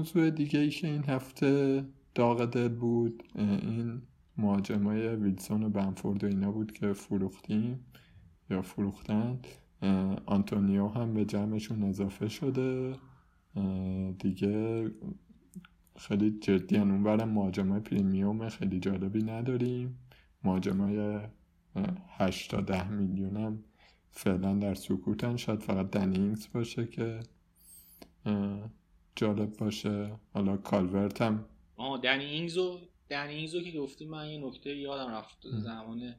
موضوع دیگه ای که این هفته داغ دل بود این مهاجمای ویلسون و بنفورد و اینا بود که فروختیم یا فروختن آنتونیو هم به جمعشون اضافه شده. دیگه خیلی جدی اون برم مهاجمای پریمیوم خیلی جالبی نداریم. مهاجمای 8 تا 10 میلیون هم فعلا در سکوتن. شاید فقط دنینگز باشه که جالب باشه. حالا کالورت هم. آه دنی اینگزو دنی اینگزو که گفتیم من یه نکته یادم رفت. زمان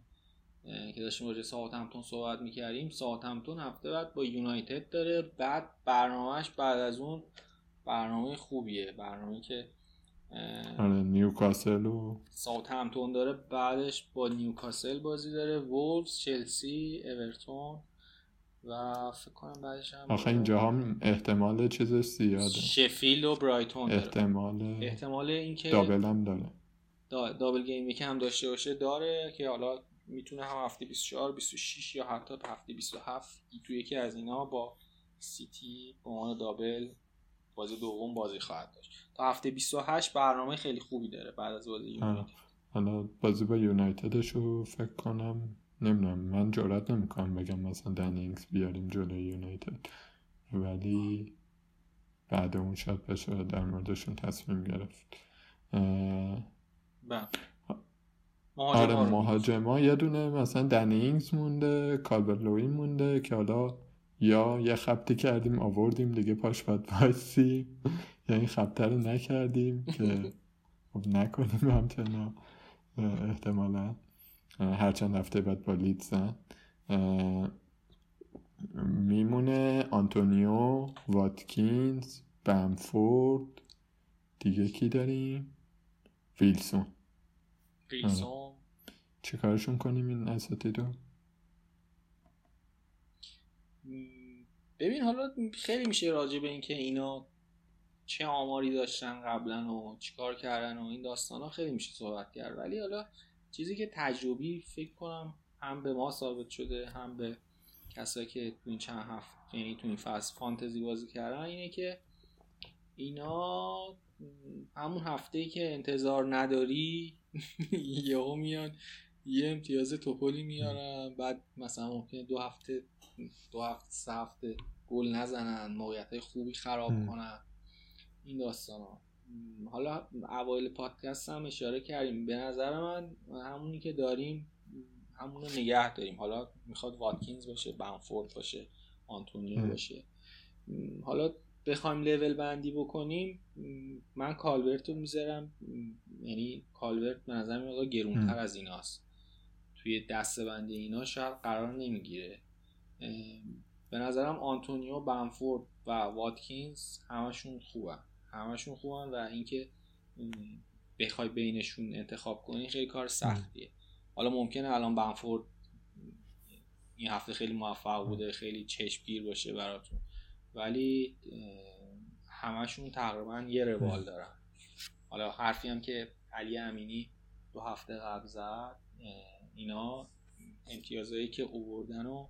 که داشتیم راجع ساوتهمپتون صحبت می‌کردیم. ساوتهمپتون هفته بعد با یونایتد داره. بعد برنامهش بعد از اون برنامه خوبیه. برنامه که آره نیوکاسل و ساوتهمپتون داره. بعدش با نیوکاسل بازی داره. وولفز چلسی اورتون. و فکر کنم بعدش هم آخه اینجا هم احتمال چیزش زیاده. شفیلد و برایتون داره. احتمال احتمال اینکه دابل هم داره. دا دابل گیم که هم داشته باشه داره که حالا می‌تونه هم هفته 24 26 یا حتی هفته 27 تو یکی از اینا با سیتی به عنوان دابل بازی دوم بازی خواهد داشت. تا هفته 28 برنامه خیلی خوبی داره بعد از بازی یونایتد. حالا بازی با یونایتدش رو فکر کنم نمی‌دونم من جرات نمی‌کنم بگم مثلا دنینگز بیاریم جلوی یونایتد. ولی بعد اون شاید بشه در موردشون تصمیم گرفت. آره مهاجما یه دونه مثلا دنینگز مونده کالبرلوی مونده که حالا یا یه خبتی کردیم آوردیم دیگه پاش باید یا این خبته رو نکردیم که خب نکنیم همچنان احتمالا. هر چند هفته بعد با لیدزن میمونه آنتونیو واتکینز بمفورد دیگه کی داریم؟ ویلسون. ویلسون. چه کارشون کنیم این اساتید رو ببین حالا خیلی میشه راجع به اینکه اینا چه آماری داشتن قبلا و چیکار کردن و این داستان ها خیلی میشه صحبت کرد. ولی حالا چیزی که تجربی فکر کنم هم به ما ثابت شده هم به کسایی که تو این چند هفته یعنی تو این فصل فانتزی بازی کردن اینه که اینا همون هفته که انتظار نداری یهو میان یه امتیاز توپلی میارن بعد مثلا ممکنه دو هفته دو هفته سه هفته گل نزنن موقعیت خوبی خراب کنن. این داستان ها حالا اوایل پادکست هم اشاره کردیم. به نظر من همونی که داریم همون رو نگه داریم. حالا می‌خواد واتکینز باشه بنفورد باشه آنتونیو باشه. حالا بخوایم لول بندی بکنیم من کالورت رو می‌ذارم یعنی کالورت به نظر میاد گرونتر از ایناست. توی دسته بندی اینا شاید قرار نمی‌گیره. به نظرم آنتونیو بنفورد و واتکینز همشون خوبن. همشون خوبن و اینکه بخوای بینشون انتخاب کنی خیلی کار سختیه. حالا ممکنه الان بنفورد این هفته خیلی موفق بوده خیلی چشمگیر باشه براتون. ولی همشون تقریبا یه روال دارن. حالا حرفی هم که علی امینی دو هفته قبل زد اینا امتیازهایی که اووردن و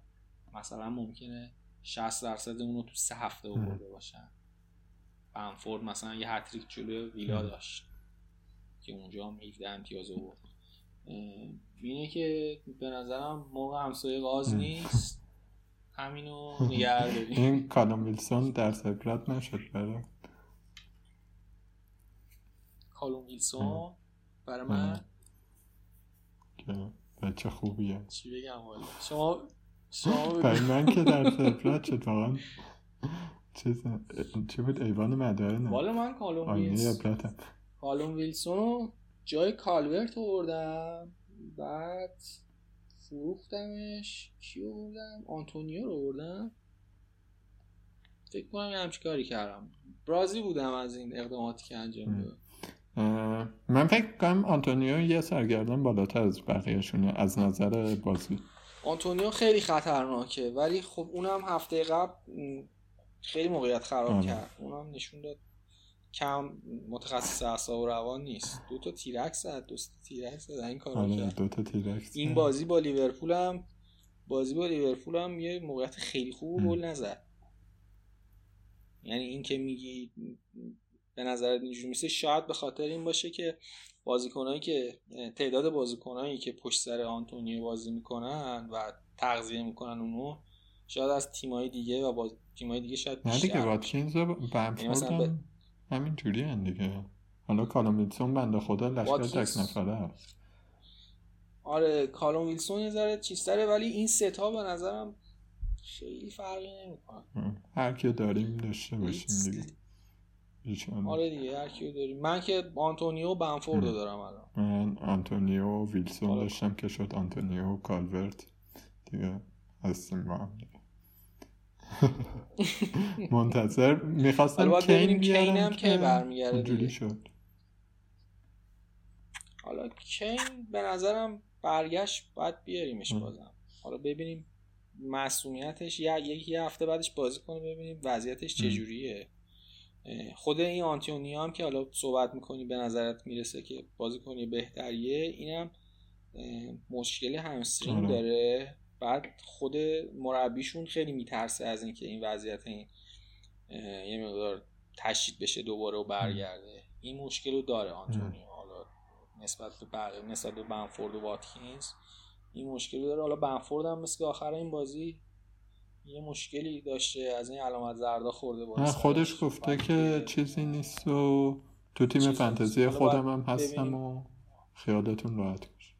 مثلا ممکنه 60 درصد اونو تو سه هفته اوورده باشن. بنفورد مثلا یه هتریک جلوی ویلا داشت که اونجا هم 17 امتیاز آورد. اینه که به نظرم موقع همسایه غاز نیست. همینو نگه داریم. این کالوم ویلسون در سبرت نشد برای. کالوم ویلسون برای من بچه خوبیه. چی بگم شما شما برای من که در سبرت شد واقعا. چیز چی بود؟ ایوان مداره والا من کالوم ویلسون. کالوم ویلسون جای کالورت آوردم. بعد فروختمش. کی بردم آنتونیو رو بردم فکر کنم یه همچی کاری کردم. برازی بودم از این اقداماتی که انجام داد من فکر کنم آنتونیو یه سر و گردن بالاتر از بقیهشونه از نظر بازی. آنتونیو خیلی خطرناکه ولی خب اونم هفته قبل خیلی موقعیت خراب آره. کرد. اونم نشون داد. کم متخصص اعصاب و روان نیست. دو تا تیرک زد. دو تا تیرک زد. این کارو آره کرد. دو تا تیرک این بازی با لیورپول هم بازی با لیورپول هم یه موقعیت خیلی خوب گل نزد. یعنی این که میگی به نظرت اینجوری میشه شاید به خاطر این باشه که بازیکنایی که تعداد بازیکنایی که پشت سر آنتونیو بازی می‌کنن و تغذیه می‌کنن اونو شاید از تیمای دیگه و با تیمای دیگه شاید نه دیگه واتکینز و بمفورد همین جوری هن دیگه. حالا کالوم ویلسون بنده خدا لشکر تک نفره هست آره کالوم ویلسون یه ذره چیزتره ولی این سه تا به نظرم خیلی فرقی نمی‌کنه. هر کی داریم داشته باشیم دیگه. آره دیگه هر کیو داریم. من که آنتونیو بمفورد دارم الان. من آنتونیو ویلسون آره. داشتم که شد آنتونیو کالورت دیگه هستیم با هم منتظر. می‌خواستم کین بیارم که برمیگرده شد. حالا کین به نظرم برگشت باید بیاریمش بازم. حالا ببینیم مسئولیتش یا یکی هفته بعدش بازی کنه ببینیم وضعیتش چجوریه. خود این آنتونی هم که حالا صحبت می‌کنی به نظرت می‌رسه که بازی کنی بهتریه اینم مشکل همسترینگ آره. داره. بعد خود مربیشون خیلی میترسه از اینکه این وضعیت این یه مقدار تشدید بشه دوباره و برگرده. این مشکل رو داره آنتونیو. حالا نسبت به بقیه نسبت به بنفورد و واتکینز این مشکل داره. حالا بنفورد هم مثل آخر این بازی یه مشکلی داشته. از این علامت زردا خورده بود خودش گفته که چیزی نیست و تو تیم فانتزی خودم هم هستم و خیالتون راحت باشه.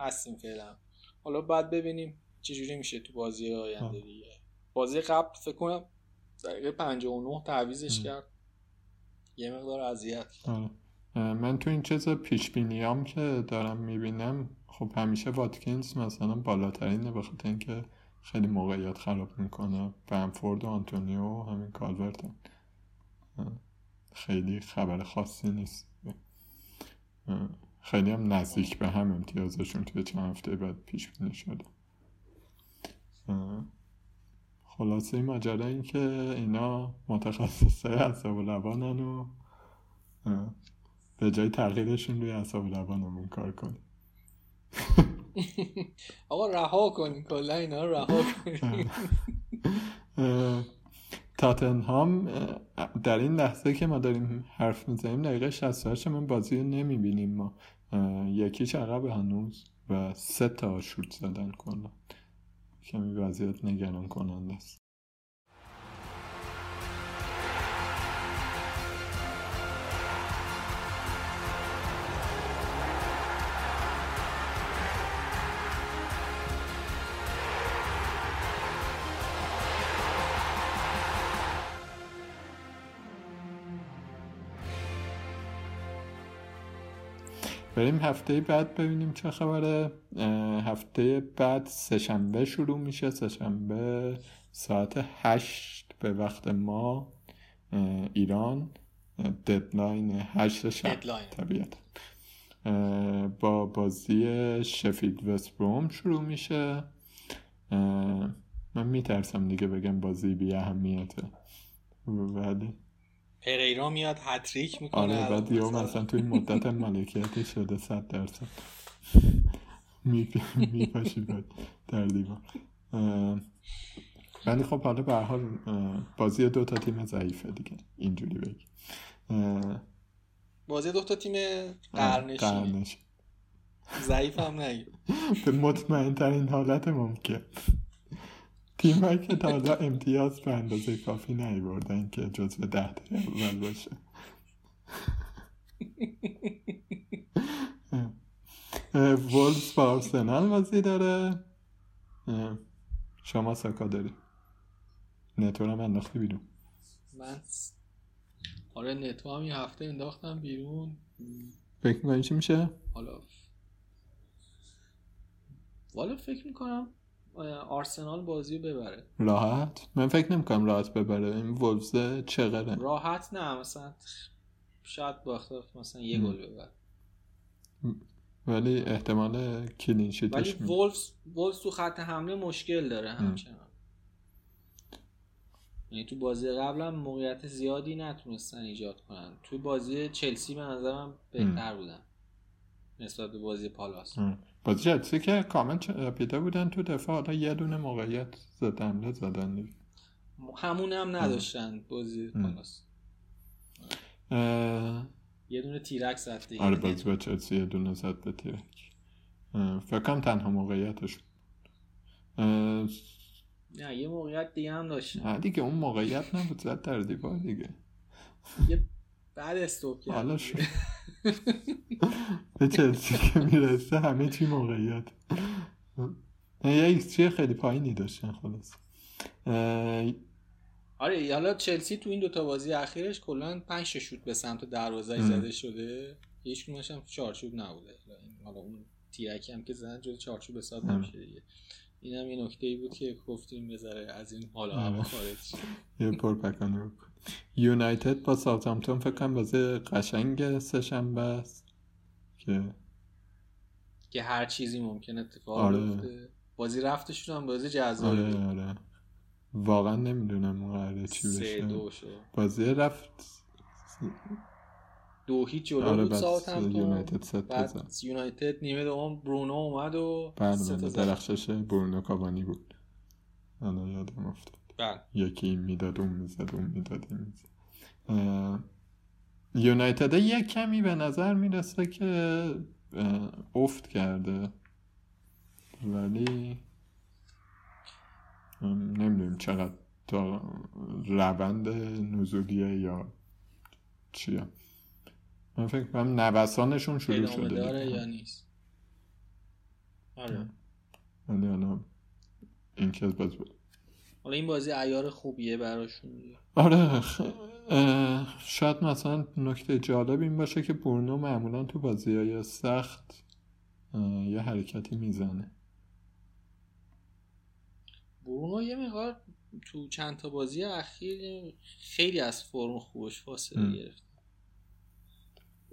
هستیم فعلا. حالا بعد ببینیم چجوری میشه تو بازی آینده دیگه؟ بازی قبل فکر کنم دقیقه 59 تعویزش کرد. یه مقدار اذیت آره. من تو این چیز پیش بینیام که دارم می‌بینم خب همیشه واتکینز مثلا بالاترینه به خاطر اینکه خیلی موقعیت خراب می‌کنه. بنفورد و آنتونیو همین کالورت خیلی خبر خاصی نیست. خیلی هم نزدیک به هم امتیازشون توی چند هفته بعد پیش بینی شده. خلاصه این ماجرا این که اینا متخصصه اصاب لبانن و به جای تغییرشون روی اصاب لبانمون کار کنیم. آقا رها کنیم کلا اینا رها کنیم تاتنهام در این لحظه که ما داریم حرف می‌زنیم دقیقه 68 من بازی رو نمی‌بینیم ما. یکیش عقب هنوز و سه تا شوت زدن کنن کمی وضعیت نگران کننده است. بریم هفته بعد ببینیم چه خبره. هفته بعد سهشنبه شروع میشه. سهشنبه ساعت هشت به وقت ما ایران. ددلاین هشت شب. طبیعت با بازی شفید وست بروم شروع میشه. من میترسم دیگه بگم بازی بی اهمیته ولی پریرا میاد هتریک می‌کنه آره بعد یه مثلا. توی مدت مالکیتی شده صد درصد. میپاشی بعد در دیوان ولی خب حالا به حال بازی دو تا تیم ضعیفه دیگه. اینجوری بگی. بازی دو تا تیم قرنشی ضعیف هم نگی به مطمئن ترین حالت ممکن. تیم. که تا حالا امتیاز به اندازه کافی بردن که جزو ده اول باشه. وولز با آرسنال بازی داره. شما ساکا داری. نتو هم انداختی بیرون. من آره نتو هم یه هفته انداختم بیرون. فکر می‌کنی چی میشه؟ حالا والا فکر می‌کنم آرسنال بازی رو ببره. راحت؟ من فکر نمی‌کنم راحت ببره. این وولفز چقدره راحت نه مثلا شاید با اختلاف مثلا یه گل ببره. ولی احتمال کلین ولی وولفز وولفز تو خط حمله مشکل داره همچنان. یعنی تو بازی قبل هم موقعیت زیادی نتونستن ایجاد کنن. تو بازی چلسی به نظرم بهتر بودن. نسبت به بازی پالاس. ام. بازی جلسی که کامل چپیده بودن تو دفاع حالا یه دونه موقعیت زدن زدن. دیگه همون هم نداشتن بازی اه، یه دونه تیرک زد دیگه. آره بازی با چلسی یه دونه زد به تیرک اه، فکر کنم تنها موقعیتش. اه، نه یه موقعیت دیگه هم داشتن. نه دیگه اون موقعیت نبود زد در دیوار دیگه. یه بعد استوب کرد حالا شد به چلسی که می‌رسه همه چی موقعیت یه ایکس خیلی پایینی داشتن خلاص آره حالا چلسی تو این دوتا بازی اخیرش کلا 5 تا شوت به سمت دروازه. زده شده هیچ کدومش هم چارچوب نبوده حالا اون تیرکی هم که زدن جلوی چارچوب حساب. نمیشه دیگه این هم یه نکته ای بود که گفتیم بذاره از این حالا. هوا خارج شه. یه پرپکانه بکن یونایتد با ساوثهامپتون فکر کنم بازی قشنگ سه‌شنبه است که که هر چیزی ممکن اتفاق آره. بازی رفتشون هم بازی جذابی آره آره. واقعا نمی‌دونم قراره چی سه بشه. دو شد بازی رفت. دو هیچ جلو آره بود بعد ساوثهامپتون. یونایتد بعد یونایتد نیمه دوم برونو اومد و سه بله زد. درخشش برونو کاوانی بود. الان یادم افتاد. بله. یکی این می‌داد اون می‌زد اون می‌داد این می‌زد. یونایتد یک کمی به نظر می‌رسه که افت کرده. ولی نمی‌دونیم چقدر تا روند نزولیه یا چیه. من فکر کنم نوسانشون شروع شده داره. یا نیست؟ آره. ولی حالا این که باز حالا این بازی ایار خوبیه براشون. آره خ... اه، شاید مثلا نکته جالب این باشه که برونو معمولا تو بازی های سخت اه، یه حرکتی می‌زنه برونو یه مقدار تو چند تا بازی اخیر خیلی از فرم خوبش فاصله. گرفت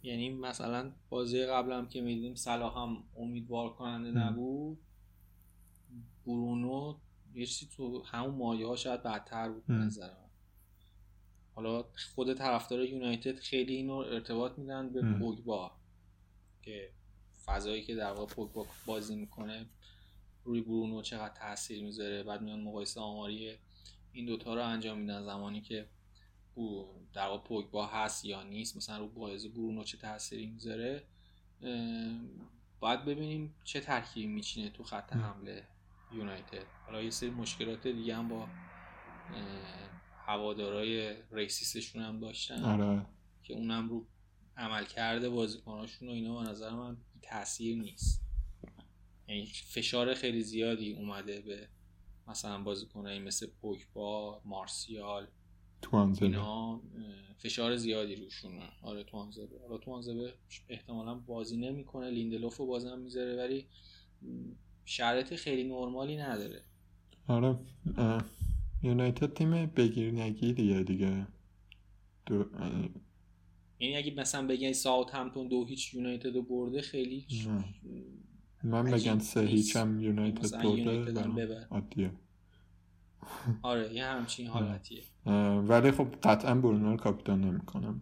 یعنی مثلا بازی قبلم که می‌دیدیم صلاح هم امیدوار کننده. نبود برونو یه چیزی تو همون مایه ها شاید بدتر بود. نظر من حالا خود طرفدار یونایتد خیلی اینو ارتباط میدن به. پوگبا که فضایی که در واقع پوگبا بازی می‌کنه روی برونو چقدر تاثیر می‌ذاره بعد میان مقایسه آماری این دوتا رو انجام میدن زمانی که او در واقع پوگبا هست یا نیست مثلا رو بازی برونو چه تاثیری می‌ذاره باید ببینیم چه ترکیبی میچینه تو خط. حمله یونایتد. حالا یه سری مشکلات دیگه هم با هوادارای ریسیسشون هم داشتن. آره. که اونم رو عمل کرده بازیکناشون و اینا به نظر من تاثیر نیست. یعنی فشار خیلی زیادی اومده به مثلا بازیکنایی مثل پوگبا مارسیال توانزله اینا فشار زیادی روشونه آره توانزبه. حالا توانزبه احتمالا بازی نمی‌کنه. لیندلوف رو بازم می‌ذاره ولی شرایط خیلی نرمالی نداره. آره یونایتد تیم بگیر نگیریه دیگه. دو... یعنی اگه مثلا بگن ساوت همتون دو هیچ یونایتد رو برده خیلی نه. من بگن سه. هیچ هم یونایتد برده. عادیه. آره یه همچین حالتیه. اه، ولی خب قطعا برونو رو کاپیتان نمی‌کنم.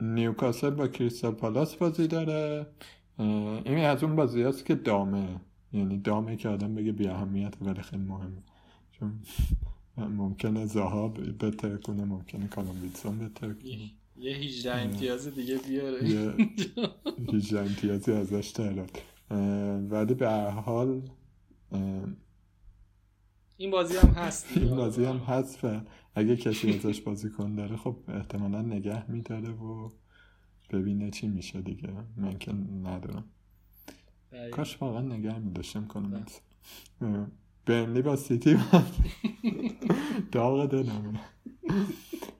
نیوکاسل با کریستال پالاس بازی داره. این از اون بازی هست که دامه. یعنی دامه که آدم بگه بی اهمیت ولی خیلی مهمه چون ممکنه زاها بهتر کنه ممکنه کالوم ویلسون بهتر کنه. یه- یه 18 امتیاز دیگه بیاره. یه 18 امتیازی ازش دارد ولی به هر حال این بازی هم هست. این بازی هم هست اگه کسی ازش بازی کن داره خب احتمالا نگه میداره و ببینه چی میشه دیگه. من که ندارم دقیقاً. کاش واقعا نگه میداشتم کنم. بله. برنلی با سیتی. داغ دلم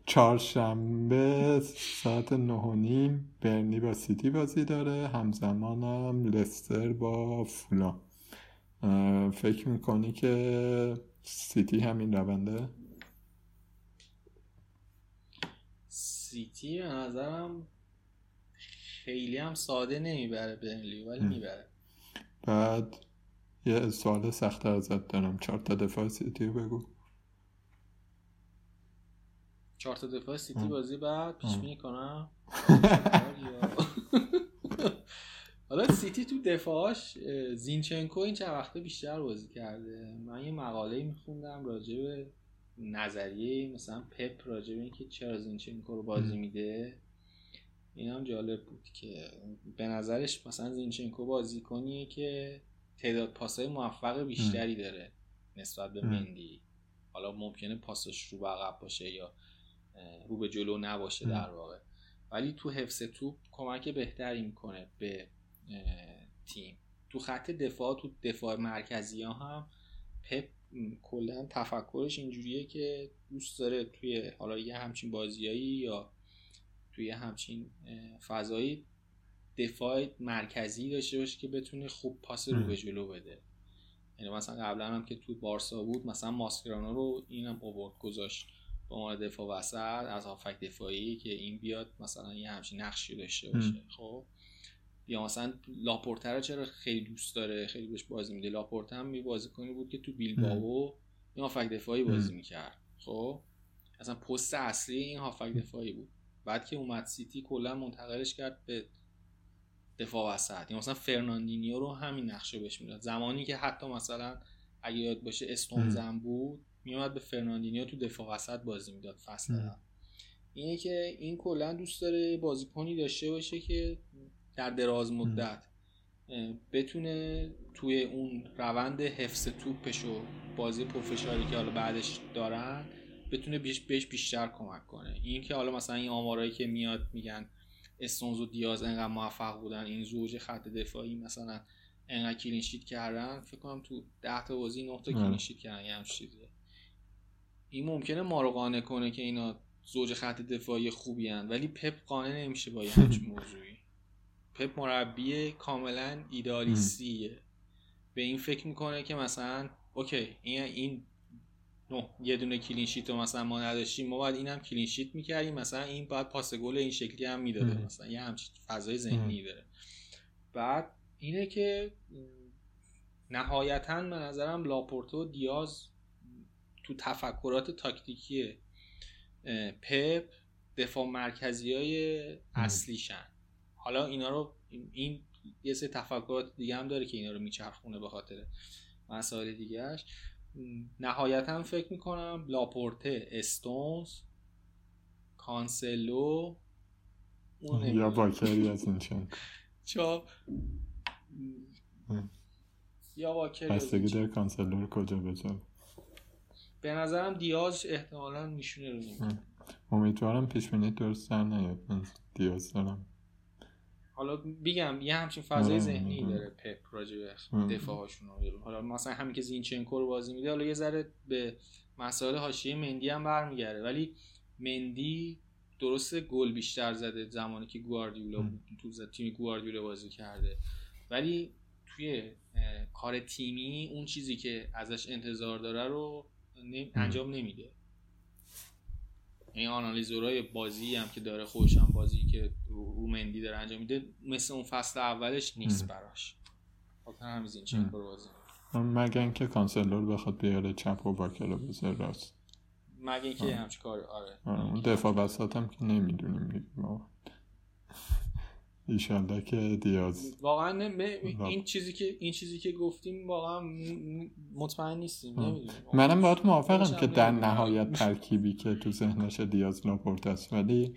چهارشنبه ساعت نه و نیم برنی با سیتی بازی داره. همزمانم لستر با فولا فکر می‌کنی که سیتی همین رونده؟ سیتی به نظرم خیلی هم ساده نمی‌بره برنلی ولی می‌بره. بعد یه سوال سختتر ازت دارم. چهار تا دفاع سیتی بگو. چهار تا دفاع سیتی بازی بعد پیش بینی کنم. حالا سیتی تو دفاعش زینچنکو این چند وقته بیشتر بازی کرده. من یه مقاله میخوندم راجع به نظریه مثلا پپ راجع به اینکه چرا زینچنکو رو بازی میده این هم جالب بود که به نظرش مثلا زینچنکو بازی کنیه که تعداد پاسای موفق بیشتری داره نسبت به مندی. حالا ممکنه پاسش رو به عقب باشه یا رو به جلو نباشه در واقع. ولی تو حفظ توپ کمک بهتری می‌کنه به تیم. تو خط دفاع تو دفاع مرکزی ها هم پپ کلا تفکرش اینجوریه که دوست داره توی حالا یه همچین بازیایی یا توی همچین فضایی دفاع مرکزی داشته باشه که بتونه خوب پاس رو به جلو بده. یعنی مثلا قبلا هم که تو بارسا بود مثلا ماسکرانو رو اینم اوورد گذاشت به عنوان دفاع وسط از هافک دفاعی که این بیاد مثلا یه همچین نقشی داشته باشه. خب؟ یا مثلا لاپورتر چرا خیلی دوست داره خیلی بهش بازی میده؟ لاپورت هم می بازی کنی بود که تو بیلبائو این هافک دفاعی بازی می‌کرد. خب؟ اصلا پست اصلی این هافبک دفاعی بود. بعد که اومد سیتی کلا منتقلش کرد به دفاع وسط. یا مثلا فرناندینیو رو همین نقشه بهش می‌داد. زمانی که حتی مثلا اگه یاد باشه استونزم بود میومد به فرناندینیو تو دفاع وسط بازی می‌داد فصل اینه که این کلا دوست داره بازیکنی داشته باشه که در دراز مدت بتونه توی اون روند حفظ توپش و بازی پرفشاری که حالا بعدش دارن بتونه بهش بیشتر کمک کنه. این که حالا مثلا این آمارایی که میاد میگن استونز و دیاز انقدر موفق بودن این زوج خط دفاعی مثلا انقدر clean sheet کردن فکر کنم تو 10 تا بازی 9 تا clean sheet کردن یه چیزه. این ممکنه ما رو قانع کنه که اینا زوج خط دفاعی خوبی هن. ولی پپ قانع نمیشه با یه همچین موضوعی. پپ مربی کاملا ایده‌آلیستیه. به این فکر می‌کنه که مثلا okay این این نه یه دونه clean sheet رو مثلا ما نداشتیم ما باید این هم clean sheet می‌کردیم مثلا این باید پاس گل این شکلی هم می‌داده مثلا یه همچین فضای ذهنی داره. بعد اینه که نهایتا به نظرم لاپورت و دیاز تو تفکرات تاکتیکی پپ دفاع مرکزی های اصلیشن. حالا اینا رو این یه سه تفکرات دیگه هم داره که اینا رو میچرخونه به خاطر مسائل دیگهش نهایتا فکر می‌کنم لاپورته استونز کانسلو یا واکری از این چند. چا یا واکری بستگی داره کانسلو رو کجا بذار به نظرم دیاز احتمالا میشونه رو امیدوارم پیش درست در نیاد. دیاز دارم. حالا بگم یه همچین فضای ذهنی داره پپ راجع به دفاعشون حالا مثلا همین که زینچنکو رو بازی میده حالا یه ذره به مسائل حاشیه مندی هم برمیگرده. ولی مندی درست گل بیشتر زده زمانی که گواردیولا تو تیم گواردیولا بازی کرده. ولی توی کار تیمی اون چیزی که ازش انتظار داره رو انجام نمیده. این آنالیزورای بازی هم که داره خودش هم بازی که رو مندی داره انجام میده مثل اون فصل اولش نیست براش. خاطر همین این بازی. مگه اینکه کانسلور بخواد بیاره چپ و باکلو بذاره راست. مگه اینکه همچین کار آره, آره. دفاع وسط هم که نمی‌دونیم دیگه ایشالله که دیاز. واقعا این چیزی که این چیزی که گفتیم واقعا مطمئن نیستیم منم باید موافقم که در نهایت ترکیبی که تو ذهنش دیاز لاپورت است ولی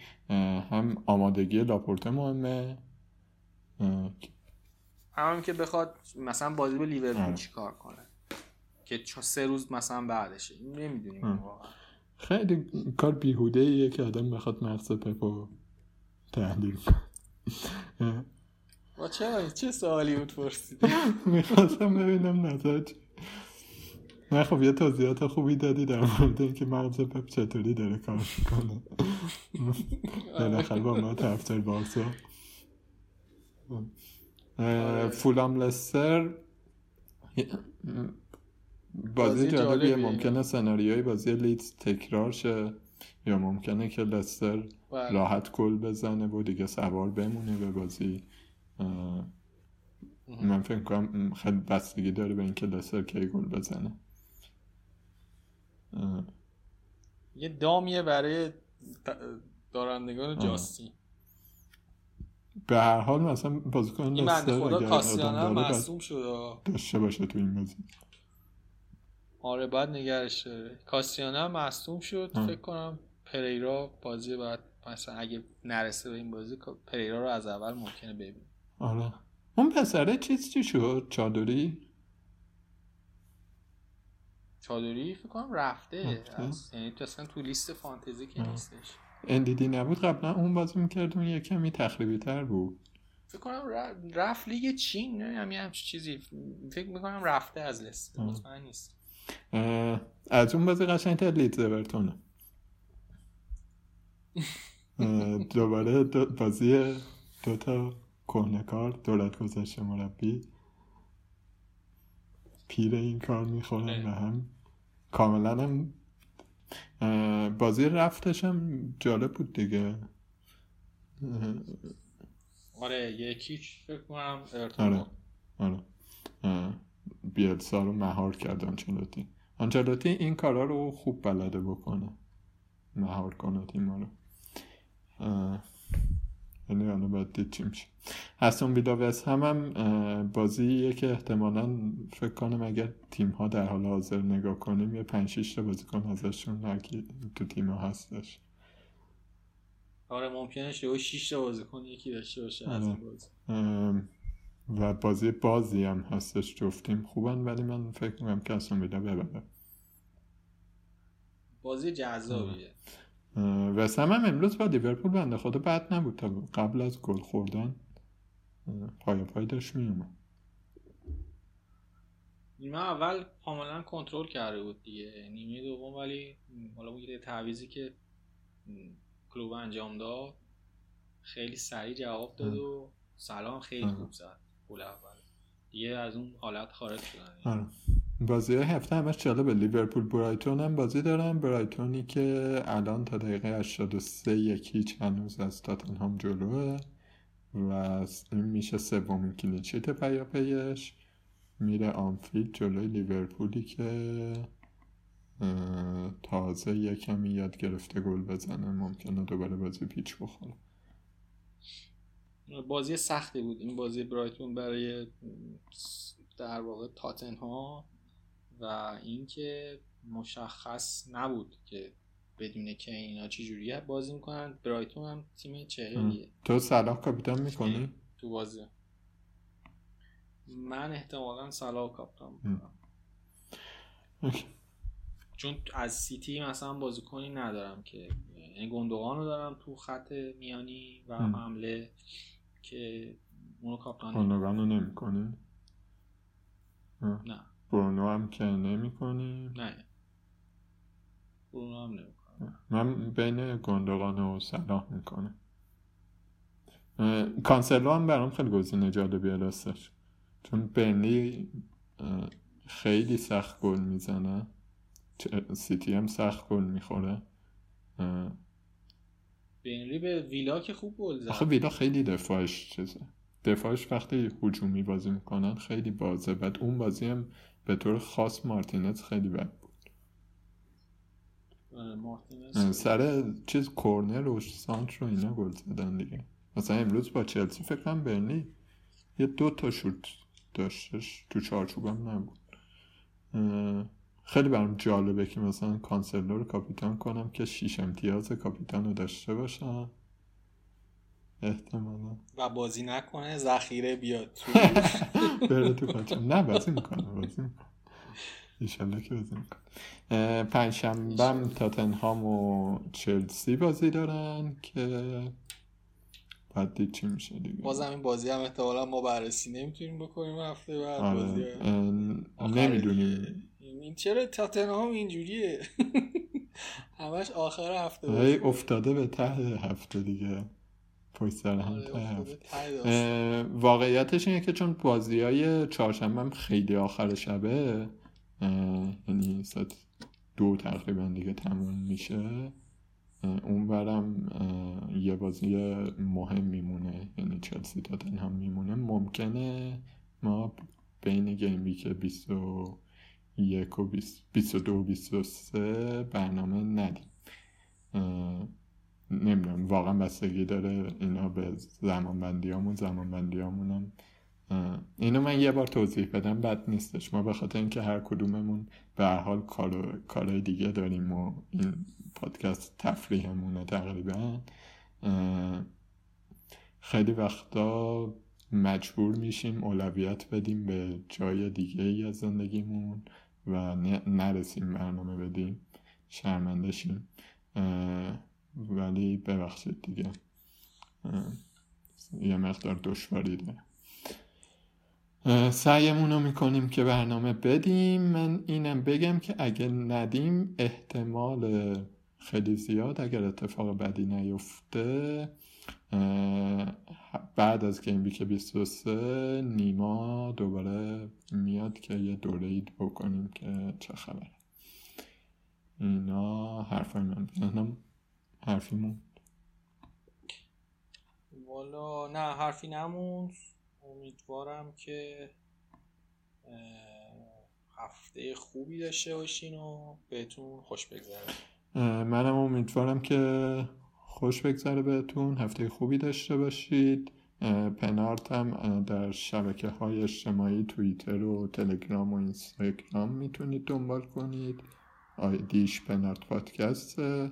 هم آمادگی لاپورت مهمه. هم که بخواد مثلا بازی به لیورپول چیکار کنه؟ که سه روز مثلا بعدشه. نمی‌دونیم. واقعا. خیلی کار بیهوده ایه که آدم بخواد مغز پپو تحلیل کنه. با چه چه سوالی بود پرسید؟ می‌خواستم ببینم نظر نه خب یه توضیحات خوبی دادی در مورد اینکه مغز پپ چطوری داره کار می‌کنه. بالاخره با ما طرفدار بارسا. آره. فولام لستر. بازی جالبیه. ممکنه سناریوی بازی لیدز تکرار شه. یا ممکنه که لستر بله. راحت گل بزنه و دیگه سوار بمونه به بازی. من فکر کنم خیلی بستگی داره به اینکه لستر کی گل بزنه. یه دامیه برای دارندگان جاستین به هر حال مثلا بازیکن این لستر خدا هم داره باید مصوم شد. داشته باشه تو این بازی. آره باید نگرش داره. کاسیانا هم مصوم شد آه. فکر کنم پریرا بازی بعد مثلا اگه نرسه به این بازی پریرا رو از اول ممکنه ببینیم آره. اون پسره چیز چی شد؟ چادری؟ چادری فکر کنم رفته. یعنی تو اصلا تو لیست فانتزی که آه. نیستش. اندیدی نبود؟ قبلا اون بازی می‌کرد اون یه کمی تخریبی تر بود. فکر کنم رفت لیگ چین نه همین همچین چیزی. فکر می‌کنم رفته از لیست. مطمئن نیست از اون بازی قشنگتر لیدز اورتونه. دوباره دو بازی دوتا کهنکار دولت گذشته مربی. پیر این کار می‌خورن. به هم کاملا هم بازی رفتش هم جالب بود دیگه. آره یکیش فکر کنم آره. آره. بیلسا رو مهار کرد آنچلوتی. آنچلوتی این کارا رو خوب بلده بکنه. مهار کنه تیما رو. ولی حالا باید دید چی. میشه هستون ویلا وست هم هم اه، بازیه که احتمالا فکر کنم اگر تیم ها در حال حاضر نگاه کنیم یه پنج شیش تا بازیکن ازشون هرکی تو تیم ها هستش. آره ممکنه شده 6 تا بازیکن یکی داشته باشه از آره. بازی. و بازی بازی هم هستش. جفتیم خوبن ولی من فکر می‌کنم که اصلا ویلا ببره. بازی جذابیه. وست هم, امروز با لیورپول بنده خدا بد نبود. تا قبل از گل خوردن پای پای داشت میومد نیمه اول کاملا کنترل کرده بود دیگه. نیمه دوم ولی حالا اون یه تعویزی که کلوب انجام داد. خیلی سریع جواب داد و سلام خیلی. خوب زد. گل اول. دیگه از اون حالت خارج شدن. آره. بازی هفته همش جالبه. لیورپول برایتون هم بازی دارن. برایتونی که الان تا دقیقه 83 یکی هنوز از تاتنهام جلوه و این میشه سومین clean sheet پیاپیش. میره آنفیلد جلوی لیورپولی که تازه یه کمی یاد گرفته گل بزنه. ممکنه دوباره بازی پیچ بخوره. بازی سختی بود این بازی برایتون برای در واقع تاتنها و اینکه مشخص نبود که بدون که اینا چه جوریه بازی می‌کنن برایتون هم تیم چهلیه تو صلاح کاپیتان می‌کنی؟ تو بازی من احتمالا. می‌کنم okay. چون از سیتی مثلا بازیکنی ندارم که یعنی گندوغان رو دارم تو خط میانی و. حمله که اونو captain نمی‌کنم. گندوغانو نمی‌کنی؟ نه. برونو هم که نمی‌کنی؟ نه. برونو هم نمی‌کنم من بین گندوغان و صلاح می‌کنم کانسلو هم برام خیلی گزینه جالبیه راستش. چون برنلی اه، خیلی سخت گل می‌زنه. سیتی هم سخت گل می‌خوره. بینلی به ویلا که خوب گل زد. آخه ویلا خیلی دفاعش چیزه. دفاعش وقتی هجومی بازی می‌کنن خیلی بازه. بعد اون بازی هم به طور خاص مارتینز خیلی بد بود. آره، سر چیز کورنر و سانتر رو اینا گل زدن دیگه. مثلا امروز با چلسی فکر کنم برنلی یه دو تا شوت داشتش. تو چارچوبم نبود. خیلی برام جالبه که مثلا کانسلو رو کاپیتان کنم که شیش امتیاز کاپیتان رو داشته باشم. احتمالا. و بازی نکنه ذخیره بیاد تو بره تو کانچم نه بازی می‌کنه بازی می‌کنه. که بازی می‌کنه. پنجشنبه هم تاتنهام و چلسی بازی دارن که بعد دید چی میشه دیگه. بازم این بازی هم احتمالا ما بررسی نمی‌تونیم بکنیم هفته بعد بازی. آره اه، نمی‌دونیم. این چرا تاتنهام اینجوریه؟ همش آخر هفته ای افتاده به ته هفته دیگه. پشت سر هم آره، ته هفته. واقعیتش اینه که چون بازی های چهارشنبه هم خیلی آخر شبه یعنی ساعت دو تقریبا دیگه تموم میشه اون برم یه بازی مهم میمونه. یعنی چلسی تاتنهام میمونه. ممکنه ما بین گیم ویک 21 و 20 22 و 23 برنامه ندیم. نمی‌دونم واقعا بستگی داره اینا به زمان بندی همون زمان بندی هم اینو من یه بار توضیح بدم بد نیستش. ما به خاطر اینکه هر کدوممون به هر حال کار کارهای دیگه داریم و این پادکست تفریحمونه تقریبا. خیلی وقتا مجبور میشیم اولویت بدیم به جای دیگه ای از زندگیمون و نرسیم برنامه بدیم شرمنده شیم. ولی ببخشید دیگه. یه مقدار دشواری اه، سعیمون رو می‌کنیم که برنامه بدیم. من اینم بگم که اگه ندیم احتمال خیلی زیاد اگر اتفاق بدی نیفته بعد از گیم ویک 23 نیما دوباره میاد که یه دوره اید بکنیم که چه خبره. اینا حرفای من. ذهنم حرفیمون والا نه حرفی نموند. امیدوارم که هفته خوبی داشته باشین و بهتون خوش بگذره. منم امیدوارم که خوش بگذره بهتون. هفته خوبی داشته باشید. پنارت هم در شبکه های اجتماعی توییتر و تلگرام و اینستاگرام می‌تونید دنبال کنید. آیدیش پنارت پادکسته.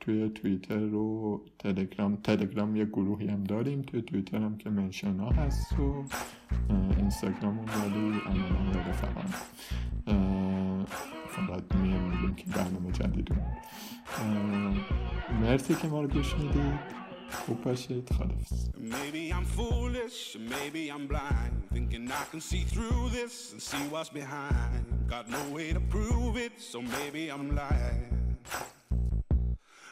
توی توییتر و تلگرام تلگرام یه گروهی هم داریم توی توییتر هم که منشن ها هست و اینستاگرام هم ولی عملا داره فقط فقط میگیم که برنامه جدید اومد. اه، مرسی که ما رو گوش می‌دید خوب باشید خدافز Maybe I'm foolish, maybe I'm blind. Thinking I can see through this and see what's behind. Got no way to prove it, so maybe I'm lying.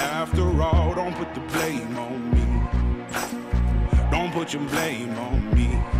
after all. Don't put the blame on me. Don't put your blame on me.